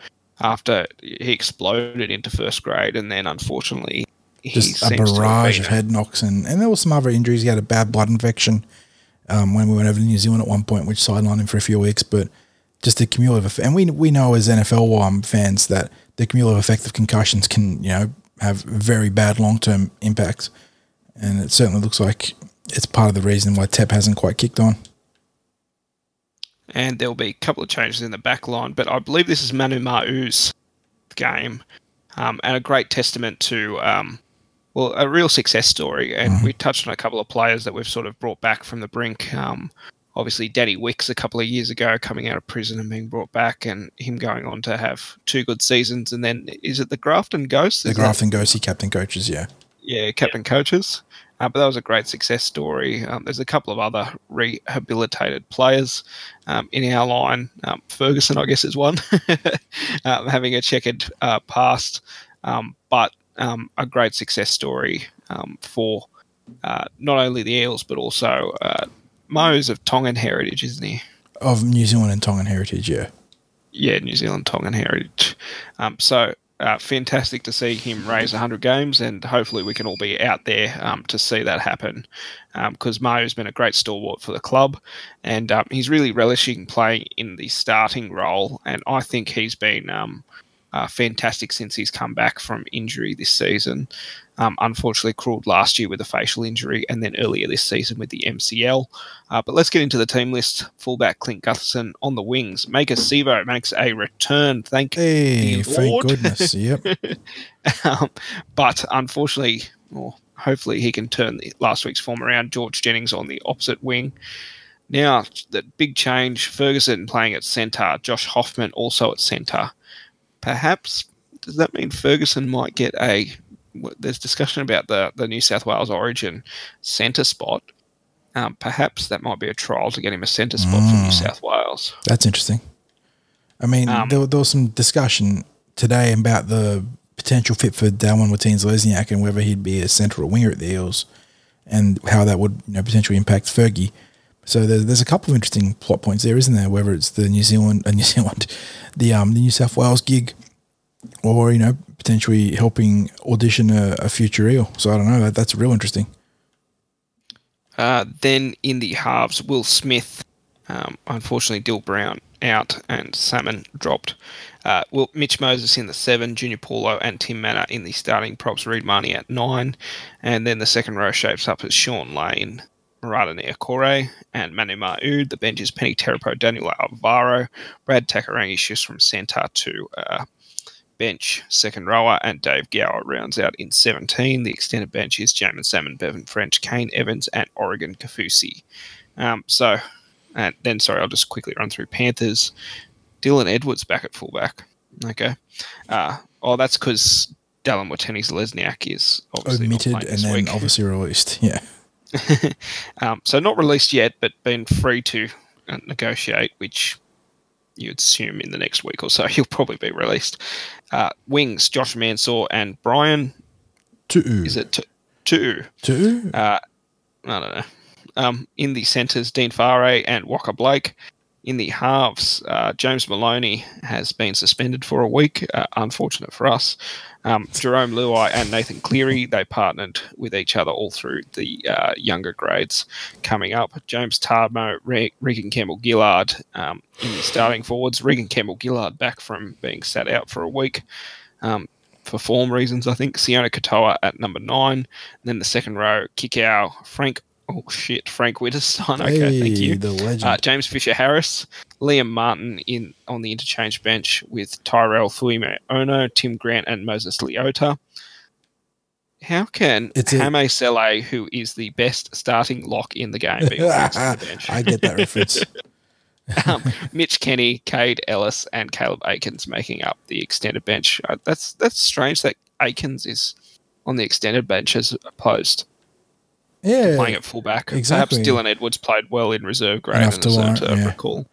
C: after he exploded into first grade, and then unfortunately he
E: Just a barrage of head knocks, and, and there were some other injuries. He had a bad blood infection um, when we went over to New Zealand at one point, which sidelined him for a few weeks. But just the cumulative effect, and we we know as NFL um, fans that the cumulative effect of concussions can you know have very bad long term impacts, and it certainly looks like it's part of the reason why Tep hasn't quite kicked on.
C: And there'll be a couple of changes in the back line. But I believe this is Manu Ma'u's game, um, and a great testament to, um, well, a real success story. And we touched on a couple of players that we've sort of brought back from the brink. Um, obviously, Danny Wicks a couple of years ago coming out of prison and being brought back, and him going on to have two good seasons. And then is it the Grafton Ghosts?
E: The Grafton Ghosty captain coaches, yeah.
C: yeah, captain coaches. Uh, but that was a great success story. Um, there's a couple of other rehabilitated players um, in our line. Um, Ferguson, I guess, is one, um, having a checkered uh, past, um, but um, a great success story um, for uh, not only the Eels but also uh, Mo's of Tongan heritage, isn't he?
E: Of New Zealand and Tongan heritage, yeah.
C: yeah, New Zealand Tongan heritage. Um, so uh, fantastic to see him raise 100 games, and hopefully we can all be out there um, to see that happen. Because um, Ma'u's been a great stalwart for the club, and um, he's really relishing playing in the starting role. And I think he's been um, uh, fantastic since he's come back from injury this season. Um, unfortunately, crawled last year with a facial injury, and then earlier this season with the MCL. Uh, but let's get into the team list. Fullback Clint Gutherson on the wings. Maika Sivo makes a return. Thank
E: Hey,
C: the
E: thank
C: Lord.
E: goodness. Yep.
C: um, but unfortunately, or hopefully, he can turn the last week's form around. George Jennings on the opposite wing. Now, the big change Ferguson playing at centre, Josh Hoffman also at centre. Perhaps, does that mean Ferguson might get a. There's discussion about the, the New South Wales Origin centre spot. Um, perhaps that might be a trial to get him a centre spot for New South Wales.
E: That's interesting. I mean,
C: Um,
E: there, there was some discussion today about the potential fit for Dallin Watene-Zelezniak and whether he'd be a centre or winger at the Eels and how that would you know, potentially impact Fergie. So there's, there's a couple of interesting plot points there, isn't there? Whether it's the New Zealand, uh, New Zealand, the um the New South Wales gig, or you know potentially helping audition a, a future eel. So I don't know. That, that's real interesting.
C: Uh, then in the halves, Will Smith, um, unfortunately, Dill Brown out and Salmon dropped. Uh, Will, Mitch Moses in the seven, Junior Paulo and Tim Mannah in the starting props, Reed Mahoney at nine. And then the second row shapes up as Sean Lane, Marata Niukore, and Manu Ma'ud. The bench is Peni Terepo, Daniel Alvaro, Brad Takairangi shifts from centre to uh, bench, second rower, and Dave Gower rounds out in 17. The extended bench is Jaeman Salmon, Bevan French, Kane Evans, and Oregon Kaufusi. Um, so, and then, sorry, I'll just quickly run through Panthers. Dylan Edwards back at fullback. Okay. Uh, oh, that's because Dallin Watene-Zelezniak is obviously
E: Omitted and then
C: week.
E: obviously released. Yeah.
C: um, so not released yet, but been free to uh, negotiate, which you'd assume in the next week or so he'll probably be released. Uh, wings, Josh Mansour and Brian.
E: Two.
C: Is it t- two?
E: Two?
C: Uh, I don't know. Um, in the centres, Dean Whare and Waqa Blake. In the halves, uh, James Maloney has been suspended for a week. Uh, unfortunate for us. Um, Jarome Luai and Nathan Cleary, they partnered with each other all through the uh, younger grades coming up. James Tamou, Re- Reagan Campbell Gillard um, in the starting forwards. Reagan Campbell Gillard back from being sat out for a week. Um, for form reasons, I think. Sione Katoa at number nine. And then the second row, Kikau, Frank, oh shit, Frank Winterstein. Okay,
E: hey,
C: thank you.
E: The legend.
C: Uh, James Fisher Harris, Liam Martin in on the interchange bench with Tyrell Thuime Ono, Tim Grant, and Moses Leota. How can
E: It's a-
C: Hame Sele, who is the best starting lock in the game, be the bench?
E: I get that reference.
C: um, Mitch Kenny, Kaide Ellis, and Caleb Aikens making up the extended bench. Uh, that's that's strange that Aikens is on the extended bench as opposed
E: Yeah.
C: playing at fullback.
E: exactly.
C: Perhaps Dylan Edwards played well in reserve grade
E: Enough
C: and
E: to warrant,
C: to
E: yeah.
C: recall.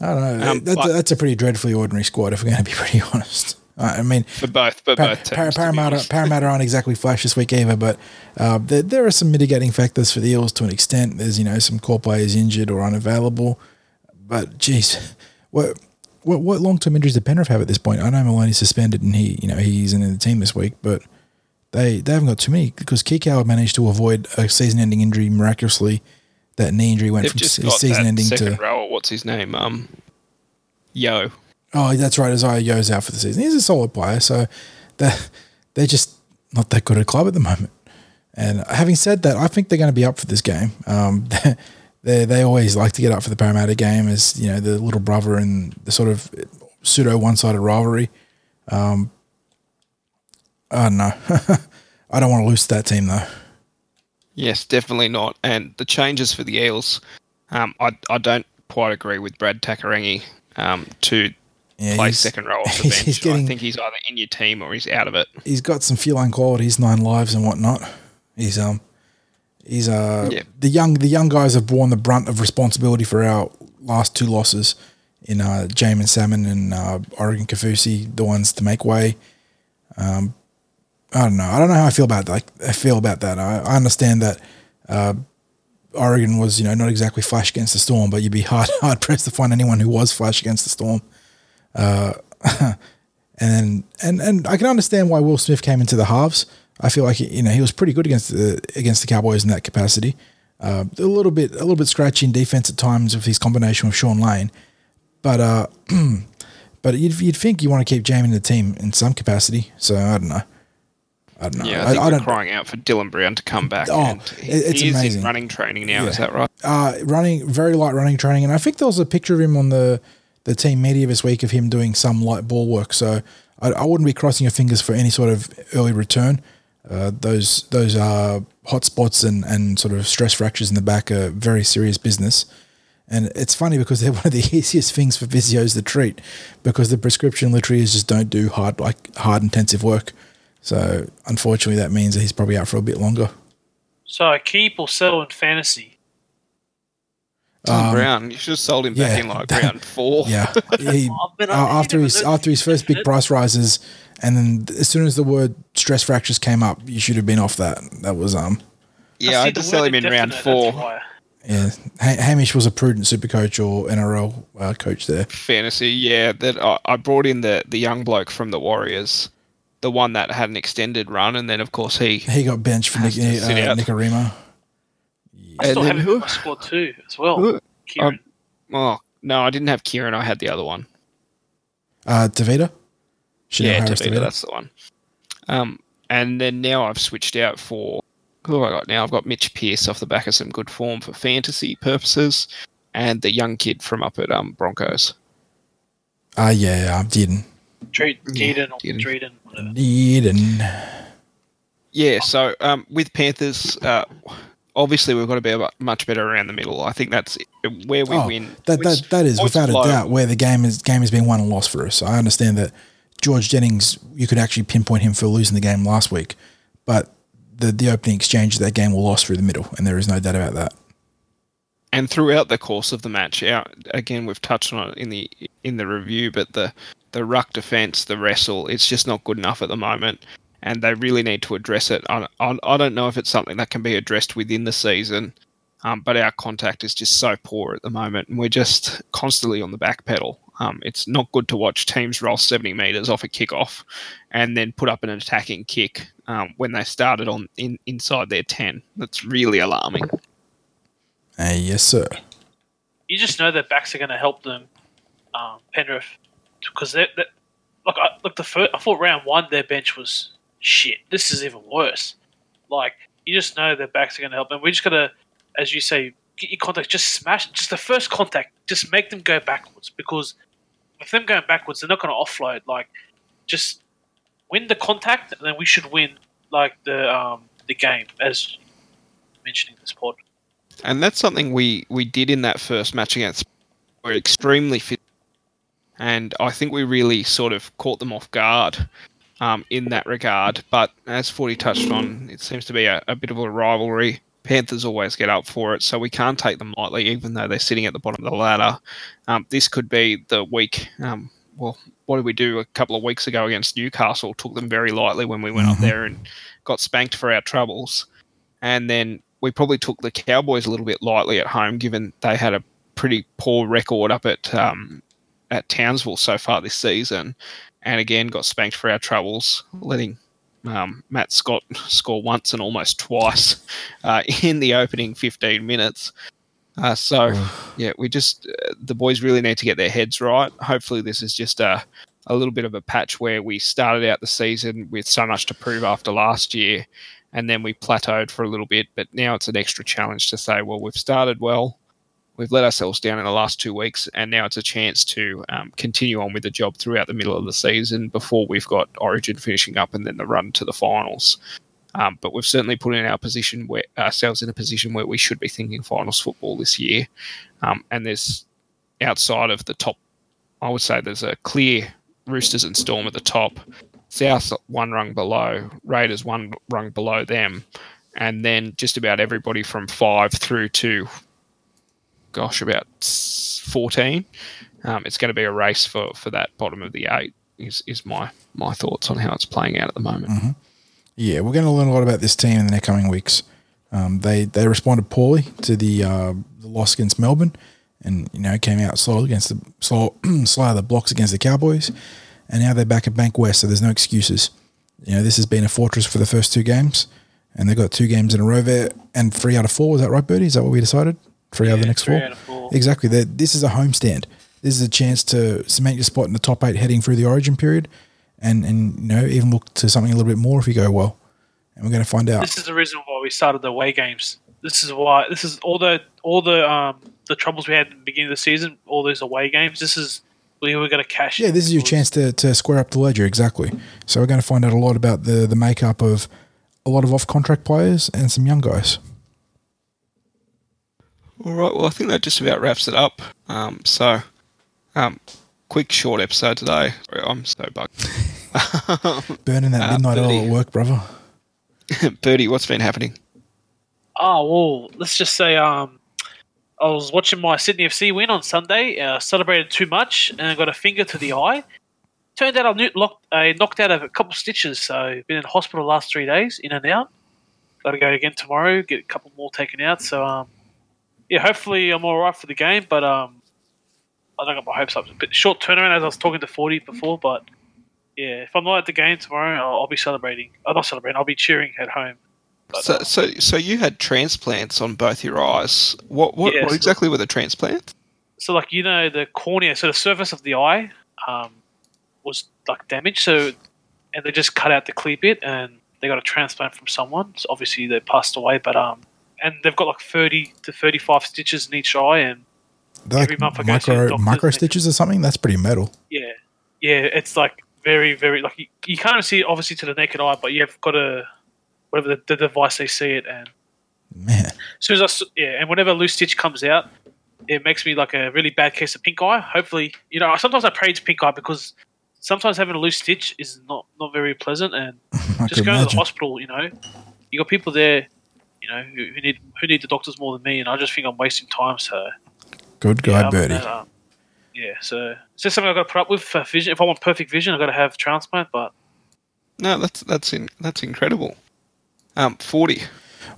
E: I don't know.
C: Um,
E: that's, that's a pretty dreadfully ordinary squad, if we're going to be pretty honest. I mean,
C: For both, for
E: Pa-
C: both teams.
E: Par- Parramatta. Parramatta aren't exactly flash this week either, but uh, there, there are some mitigating factors for the Eels to an extent. There's you know some core players injured or unavailable, but geez, what what, what long term injuries did Penrith have at this point? I know Maloney's suspended and he you know he isn't in the team this week, but they they haven't got too many because Kikau managed to avoid a season ending injury miraculously. That knee injury went
C: They've
E: from se- season
C: that
E: ending
C: second
E: to
C: row. What's his name? Um, Yeo.
E: Oh, that's right. Isaiah Yeo's out for the season. He's a solid player, so they're, they're just not that good at club at the moment. And having said that, I think they're going to be up for this game. Um, they they always like to get up for the Parramatta game as you know the little brother and the sort of pseudo one sided rivalry. Um, I don't know. I don't want to lose that team though.
C: Yes, definitely not. And the changes for the Eels, um, I, I don't quite agree with Brad Takairangi um, to
E: Yeah,
C: play second row off the bench.
E: getting-
C: I think he's either in your team or he's out of it.
E: he's got some feline qualities, nine lives and whatnot. He's um he's uh
C: Yeah.
E: the young the young guys have borne the brunt of responsibility for our last two losses in uh Jaeman Salmon and uh, Oregon Kaufusi, the ones to make way. Um I don't know. I don't know how I feel about that. Like, I feel about that. I, I understand that uh, Oregon was, you know, not exactly flash against the storm, but you'd be hard hard pressed to find anyone who was flash against the storm. Uh, And and and I can understand why Will Smith came into the halves. I feel like you know he was pretty good against the against the Cowboys in that capacity. Uh, a little bit a little bit scratchy in defense at times with his combination with Sean Lane, but uh, but you'd, you'd think you want to keep jamming the team in some capacity. So I don't know. I don't know.
C: Yeah, I think
E: I don't.
C: crying out for Dylan Brown to come back.
E: Oh,
C: he,
E: it's
C: he
E: amazing.
C: in running training now. Is that right?
E: uh, running very light running training, and I think there was a picture of him on the the team media this week of him doing some light ball work. So I, I wouldn't be crossing your fingers for any sort of early return. Uh, those those uh, hot spots and, and sort of stress fractures in the back are very serious business. And it's funny because they're one of the easiest things for physios to treat because the prescription literally is just don't do hard like hard intensive work. So unfortunately, that means that he's probably out for a bit longer.
D: So keep or sell in fantasy.
C: Dylan Brown, you should have sold him back
E: Um, yeah,
C: in like
E: that-
C: round four.
E: Yeah, he, uh, after his after his first big price rises, and then as soon as the word stress fractures came up, you should have been off that. That was um
C: yeah,
D: see
C: I had to sell him in round four.
E: yeah. Ha- Hamish was a prudent super coach or NRL uh, coach there.
C: fantasy. Yeah, that I, I brought in the the young bloke from the Warriors, the one that had an extended run, and then of course he.
E: He got benched for Nick,
C: Has to
E: uh,
C: out.
E: Nicarima.
D: I still
C: And
D: have
C: then
D: him
C: who-
D: in my squad too, as well.
C: Who-
D: Kieran.
C: Oh no, I didn't have Kieran. I had the other one.
E: Uh, Tavita. Chanel
C: yeah,
E: Harris
C: Tavita, that's the one. Um, and then now I've switched out for who have I got now? I've got Mitch Pearce off the back of some good form for fantasy purposes, and the young kid from up at um Broncos.
E: Ah, yeah, I didn't.
D: Dreed,
C: Yeah,
D: Deeden or
C: Deeden.
D: Dreeden,
C: Yeah, so um, with Panthers, uh, obviously we've got to be much better around the middle. I think that's where we
E: Oh,
C: win.
E: that, that that is
C: points
E: without a
C: flow.
E: doubt where the game is game has been won and lost for us. I understand that George Jennings, you could actually pinpoint him for losing the game last week, but the the opening exchange of that game were lost through the middle, and there is no doubt about that.
C: and throughout the course of the match, our, again we've touched on it in the in the review, but the the ruck defense, the wrestle, it's just not good enough at the moment, and they really need to address it. I, I, I don't know if it's something that can be addressed within the season, um, but our contact is just so poor at the moment, and we're just constantly on the back pedal. Um, it's not good to watch teams roll 70 meters off a kickoff and then put up an attacking kick um, when they started on in, inside their 10. That's really alarming.
E: Uh, yes, sir.
D: You just know their backs are going to help them, um, Penrith, because they look. I, look, the first, I thought round one their bench was shit. This is even worse. Like you just know their backs are going to help them. We just got to, as you say, get your contact. Just smash. Just the first contact. Just make them go backwards because with them going backwards, they're not going to offload. Like just win the contact, and then we should win like the um the game as mentioning this pod.
C: and that's something we we did in that first match against. We're extremely fit, and I think we really sort of caught them off guard um, in that regard. But as Forty touched on, it seems to be a, a bit of a rivalry. Panthers always get up for it, so we can't take them lightly, even though they're sitting at the bottom of the ladder. Um, this could be the week. Um, well, what did we do a couple of weeks ago against Newcastle? Took them very lightly when we went up there and got spanked for our troubles. And then we probably took the Cowboys a little bit lightly at home, given they had a pretty poor record up at um, at Townsville so far this season, and again got spanked for our troubles, letting um, Matt Scott score once and almost twice uh, in the opening 15 minutes. Uh, so yeah, we just uh, the boys really need to get their heads right. Hopefully, this is just a a little bit of a patch where we started out the season with so much to prove after last year, and then we plateaued for a little bit. But now it's an extra challenge to say, well, we've started well, we've let ourselves down in the last two weeks, and now it's a chance to um, continue on with the job throughout the middle of the season before we've got Origin finishing up and then the run to the finals. Um, but we've certainly put in our position where ourselves in a position where we should be thinking finals football this year. Um, and there's outside of the top, I would say there's a clear Roosters and Storm at the top, South one rung below, Raiders one rung below them, and then just about everybody from five through to, gosh, about 14. Um, it's going to be a race for, for that bottom of the eight. Is, is my my thoughts on how it's playing out at the moment.
E: Yeah, we're going to learn a lot about this team in the next coming weeks. Um, they they responded poorly to the uh, the loss against Melbourne, and you know came out slow against the slow slow the blocks against the Cowboys, and now they're back at Bank West, so there's no excuses. You know, this has been a fortress for the first two games, and they've got two games in a row there, and three out of four. Was that right, Bertie? Is that what we decided? Three out of the next four?
D: four.
E: Exactly. They're- This is a homestand. This is a chance to cement your spot in the top eight heading through the Origin period, and and you know even look to something a little bit more if you go well. And we're going to find out.
D: This is the reason why we started the away games. This is why. This is all the all the um the troubles we had at the beginning of the season. All those away games. This is we were going to cash.
E: Yeah, this is your chance to, to square up the ledger, exactly. So we're going to find out a lot about the, the makeup of a lot of off contract players and some young guys.
C: All right. Well, I think that just about wraps it up. Um, so, um, quick short episode today. I'm so bugged.
E: Burning that
C: Uh,
E: midnight oil at work, brother.
C: Bertie, what's been happening?
D: Oh well, let's just say um, I was watching my Sydney FC win on Sunday. Uh, celebrated too much and I got a finger to the eye. Turned out I knew- locked, I knocked out a couple stitches, so been in hospital the last three days, in and out. Got to go again tomorrow, get a couple more taken out. So um, yeah, hopefully I'm all right for the game, but um, I don't got my hopes up. It's a bit short turnaround as I was talking to Forty before, but yeah, if I'm not at the game tomorrow, I'll, I'll be celebrating. I'm not celebrating. I'll be cheering at home. But,
C: So,
D: uh,
C: so, so you had transplants on both your eyes. What, what,
D: Yes.
C: what exactly were the transplants?
D: so like you know the cornea, so the surface of the eye um, was like damaged. So and they just cut out the clear bit, and they got a transplant from someone. So obviously they passed away, but um, and they've got like thirty to thirty-five stitches in each eye, and
E: They're
D: Every
E: like
D: month I go to the
E: micro,
D: doctors
E: micro stitches or something? That's pretty metal.
D: yeah, yeah, it's like very, very like you, you can't see it obviously to the naked eye, but you've got a whatever the, the device they see it, and
E: Man.
D: as soon as I yeah, and whenever a loose stitch comes out, it makes me like a really bad case of pink eye. Hopefully, you know, sometimes I pray it's pink eye because sometimes having a loose stitch is not not very pleasant, and just going to the hospital, you know, you got people there, you know, who, who need who need the doctors more than me, and I just think I'm wasting time. So
E: Good guy,
D: yeah,
E: Bertie.
D: that, um, yeah, so it's just something I've got to put up with for vision. If I want perfect vision, I've got to have transplant, but
C: No, that's that's in, that's incredible. Um, forty.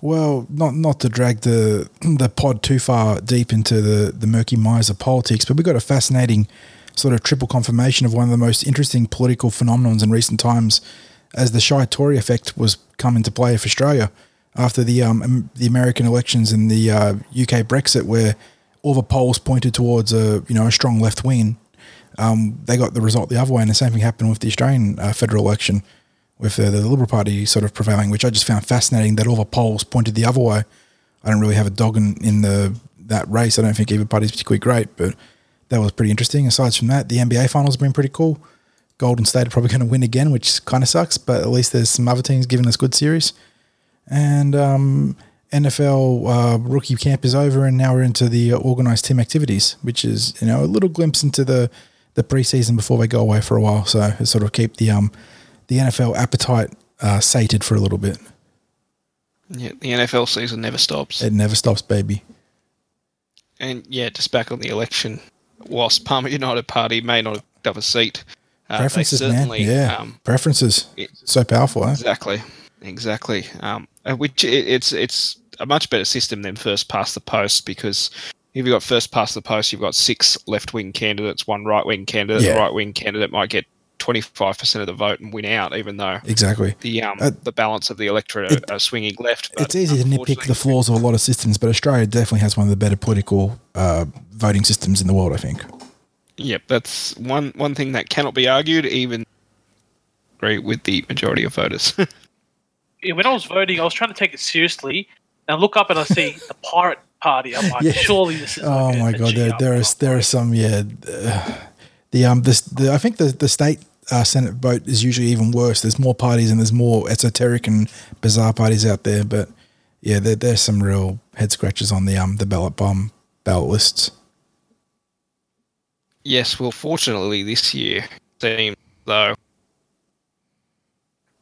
E: Well, not not to drag the the pod too far deep into the, the murky mires of politics, but we've got a fascinating sort of triple confirmation of one of the most interesting political phenomenons in recent times, as the Shy Tory effect was come into play for Australia after the um the American elections and the uh, UK Brexit, where all the polls pointed towards a you know a strong left wing. Um, they got the result the other way, and the same thing happened with the Australian uh, federal election with uh, the Liberal Party sort of prevailing, which I just found fascinating that all the polls pointed the other way. I don't really have a dog in, in the that race. I don't think either party's particularly great, but that was pretty interesting. Aside from that, the NBA finals have been pretty cool. Golden State are probably going to win again, which kind of sucks, but at least there's some other teams giving us good series. And um, NFL uh, rookie camp is over, and now we're into the organized team activities, which is you know a little glimpse into the the preseason before they go away for a while. So it sort of keep the um the NFL appetite uh, sated for a little bit.
C: Yeah, the NFL season never stops.
E: It never stops, baby.
C: And yeah, just back on the election, whilst Palmer United Party may not have a seat, uh,
E: Preferences, man. Yeah,
C: um,
E: preferences.
C: it-
E: So powerful, eh?
C: Exactly, exactly. Um, which it, it's it's a much better system than first past the post because if you've got first past the post, you've got six left wing candidates, one right wing candidate.
E: Yeah.
C: The right wing candidate might get twenty five percent of the vote and win out, even though
E: Exactly.
C: the um
E: Uh,
C: the balance of the electorate
E: it-
C: are, swinging left. But
E: It's easy to nitpick the flaws of a lot of systems, but Australia definitely has one of the better political uh, voting systems in the world. I think.
C: Yep, that's one one thing that cannot be argued, even agree with the majority of voters.
D: yeah, when I was voting, I was trying to take it seriously, and I look up and I see the Pirate Party. I'm like,
E: Yeah.
D: surely this is.
E: Oh
D: like
E: my
D: a
E: god, there there is there are some yeah. Uh, the um this the I think the the state uh, senate vote is usually even worse. There's more parties and there's more esoteric and bizarre parties out there, but yeah, there, there's some real head scratches on the um the ballot bomb ballot lists.
C: yes, well, fortunately, this year seems though.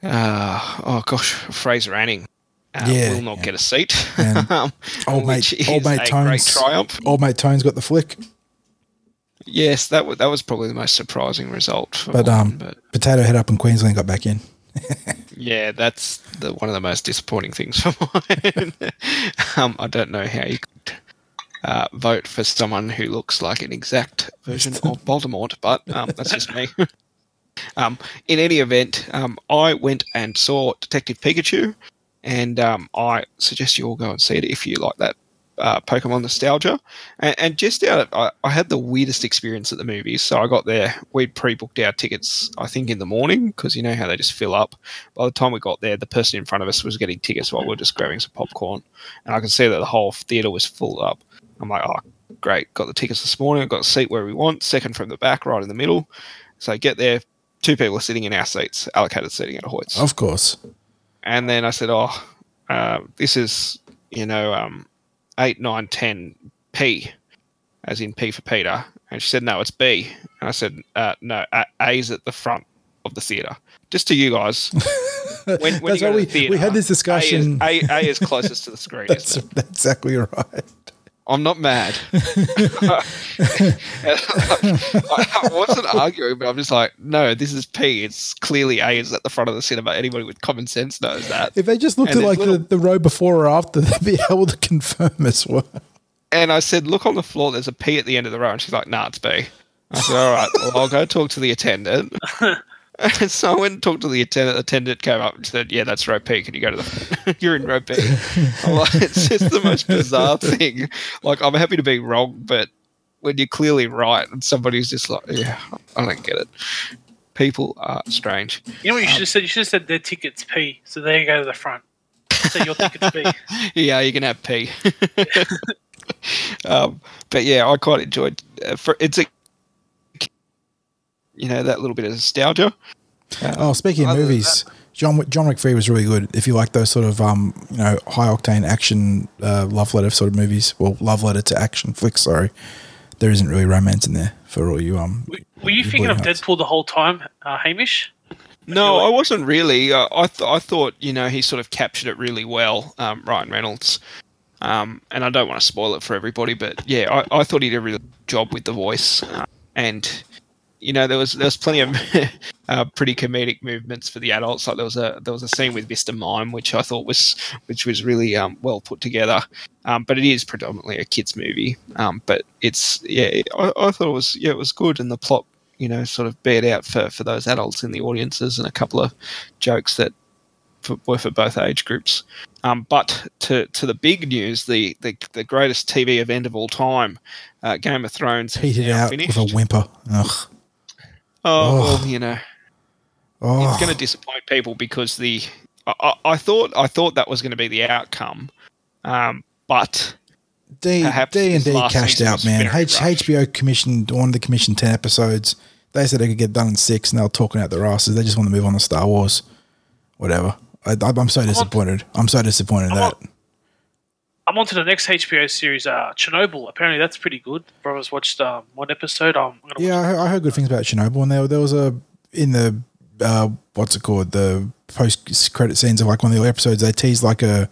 C: Uh, oh gosh, Fraser Anning uh,
E: Yeah,
C: will not
E: yeah.
C: get a seat. Um,
E: Old mate, old mate Tones,
C: triumph.
E: old mate Tones got the flick,
C: Yes, that was that was probably the most surprising result. For
E: but
C: mine,
E: um,
C: but
E: Potato Head up in Queensland got back in.
C: yeah, that's the one of the most disappointing things for mine. um, I don't know how you could uh, vote for someone who looks like an exact version of Voldemort, but um, that's just me. Um, in any event, um, I went and saw Detective Pikachu, and um, I suggest you all go and see it if you like that uh, Pokemon nostalgia. And, and just out, of, I, I had the weirdest experience at the movies. So I got there, we pre-booked our tickets, I think in the morning, because you know how they just fill up. By the time we got there, the person in front of us was getting tickets while we are just grabbing some popcorn, and I could see that the whole theater was full up. I'm like, oh, great, got the tickets this morning. I got a seat where we want, second from the back, right in the middle. So I get there, two people are sitting in our seats, allocated seating at a Hoyts.
E: Of course.
C: And then I said, oh, uh, this is, you know, um, 8, 9, 10, P, as in P for Peter. And she said, no, it's B. And I said, uh, no, A is at the front of the theatre. Just to you guys.
E: When, when that's you we, theater, we had this discussion.
C: A is, A, A is closest to the screen.
E: that's, that's exactly right.
C: I'm not mad. I wasn't arguing, but I'm just like, no, this is P. It's clearly A is at the front of the cinema. Anybody with common sense knows that.
E: If they just looked and at like little, the, the row before or after, they'd be able to confirm as well.
C: And I said, look on the floor. There's a P at the end of the row, and she's like, nah, it's B. I said, all right, well, I'll go talk to the attendant. so I went and talked to the attendant. The attendant came up and said, "Yeah, that's row P. Can you go to the? You're in row P." Like, it's just the most bizarre thing. Like, I'm happy to be wrong, but when you're clearly right and somebody's just like, "Yeah, I don't get it." People are strange.
D: You know what you um, should have said? You should have said their tickets P, so they go to the front. So your tickets P.
C: yeah, you can have P. um, but yeah, I quite enjoyed. Uh, for, it's a you know that little bit of nostalgia.
E: Uh, oh, speaking of movies, John John Wick Three was really good. If you like those sort of um you know high octane action uh, love letter sort of movies, well love letter to action flicks. Sorry, there isn't really romance in there for all you um.
D: Were you thinking of hearts. Deadpool the whole time, uh, Hamish?
C: No, I wasn't really. Uh, I th- I thought you know he sort of captured it really well, um, Ryan Reynolds. Um, and I don't want to spoil it for everybody, but yeah, I, I thought he did a really good job with the voice, uh, and you know, there was there was plenty of uh, pretty comedic movements for the adults. Like there was a there was a scene with Mr. Mime, which I thought was which was really um, well put together. Um, but it is predominantly a kids movie. Um, but it's yeah, I, I, thought it was yeah, it was good, and the plot you know sort of bared out for for those adults in the audiences, and a couple of jokes that for, were for both age groups. Um, but to to the big news, the, the the greatest TV event of all time, uh, Game of Thrones,
E: heated out finished. with a whimper. Ugh.
C: Oh, oh. well, you know, oh. it's going to disappoint people because the I, I, thought I thought that was going to be the outcome, um, but
E: D D and D cashed out, man. H, HBO commissioned one of the commissioned ten episodes. They said they could get done in six, and they were talking out their asses. They just want to move on to Star Wars, whatever. I, am so disappointed. I'm so disappointed in that.
D: I'm on to the next HBO series, uh, Chernobyl. Apparently, that's pretty good. Brothers watched um, one episode. I'm
E: yeah, I heard, I heard, good things about Chernobyl, and there, there was a in the uh, what's it called the post credit scenes of like one of the episodes. They teased like a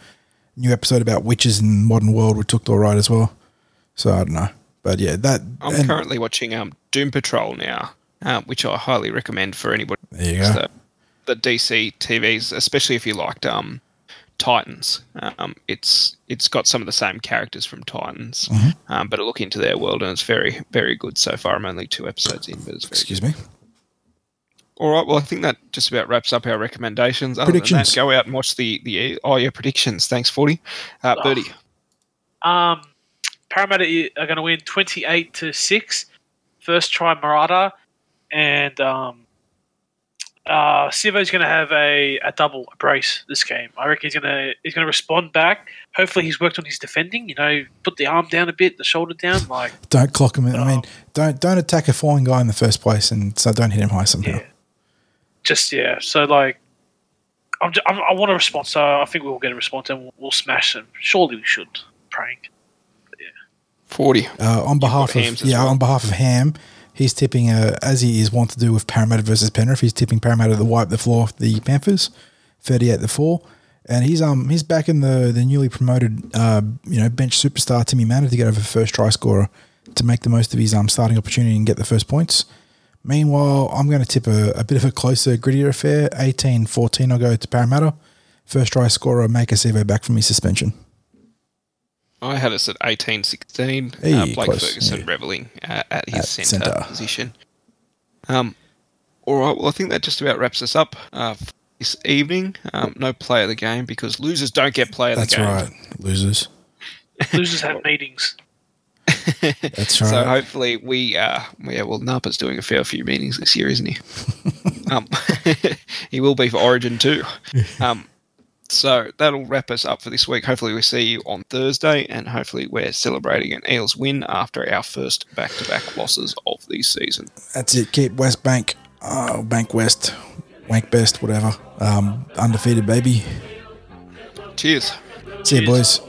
E: new episode about witches in modern world, which took all right as well. So I don't know, but yeah, that.
C: I'm and, currently watching um, Doom Patrol now, uh, which I highly recommend for anybody.
E: There you go.
C: The, the DC TVs, especially if you liked um, Titans. Um, it's it's got some of the same characters from Titans, mm-hmm. um, but I look into their world and it's very very good so far. I'm only two episodes in, but it's
E: excuse
C: good.
E: me.
C: All right, well, I think that just about wraps up our recommendations.
E: Other predictions.
C: That, go out and watch the the oh yeah predictions. Thanks, forty, uh, oh. Birdie.
D: Um, Parramatta are going to win twenty eight to six. First try Marata, and um, uh, Sivo's going to have a, a double a brace this game. I reckon he's going to he's going to respond back. Hopefully, he's worked on his defending. You know, put the arm down a bit, the shoulder down. Like,
E: don't clock him. In. I mean, don't don't attack a falling guy in the first place, and so don't hit him high somehow.
D: Yeah. Just yeah. So like, I'm, just, I'm, i want a response. So I think we'll get a response, and we'll, we'll smash them. Surely we should. Praying. yeah.
C: Forty.
E: Uh, on behalf of yeah, well. on behalf of Ham He's tipping, uh, as he is wont to do with Parramatta versus Penrith. He's tipping Parramatta to wipe the floor the Panthers, thirty-eight to four. And he's um he's back in the the newly promoted uh, you know bench superstar Timmy Mannah to get over first try scorer to make the most of his um starting opportunity and get the first points. Meanwhile, I'm going to tip a, a bit of a closer, grittier affair. 18-14 I'll go to Parramatta. First try scorer, Maika Sivo back from his suspension.
C: I had us at eighteen sixteen. Hey, uh, Blake close, Ferguson yeah. reveling uh, at his centre, centre, position. Um, All right. Well, I think that just about wraps us up uh, for this evening. Um, no play of the game because losers don't get play of
E: That's
C: the game.
E: right, losers.
D: Losers have meetings.
E: That's right.
C: So hopefully we, uh, yeah, well, Napa's doing a fair few meetings this year, isn't he? um, he will be for Origin too. Um, so that'll wrap us up for this week. Hopefully we see you on Thursday, and hopefully we're celebrating an Eels win after our first back-to-back losses of the season.
E: That's it. Keep West Bank, uh, Bank West, Wank Best, whatever. Um, undefeated, baby.
C: Cheers.
E: See you, boys.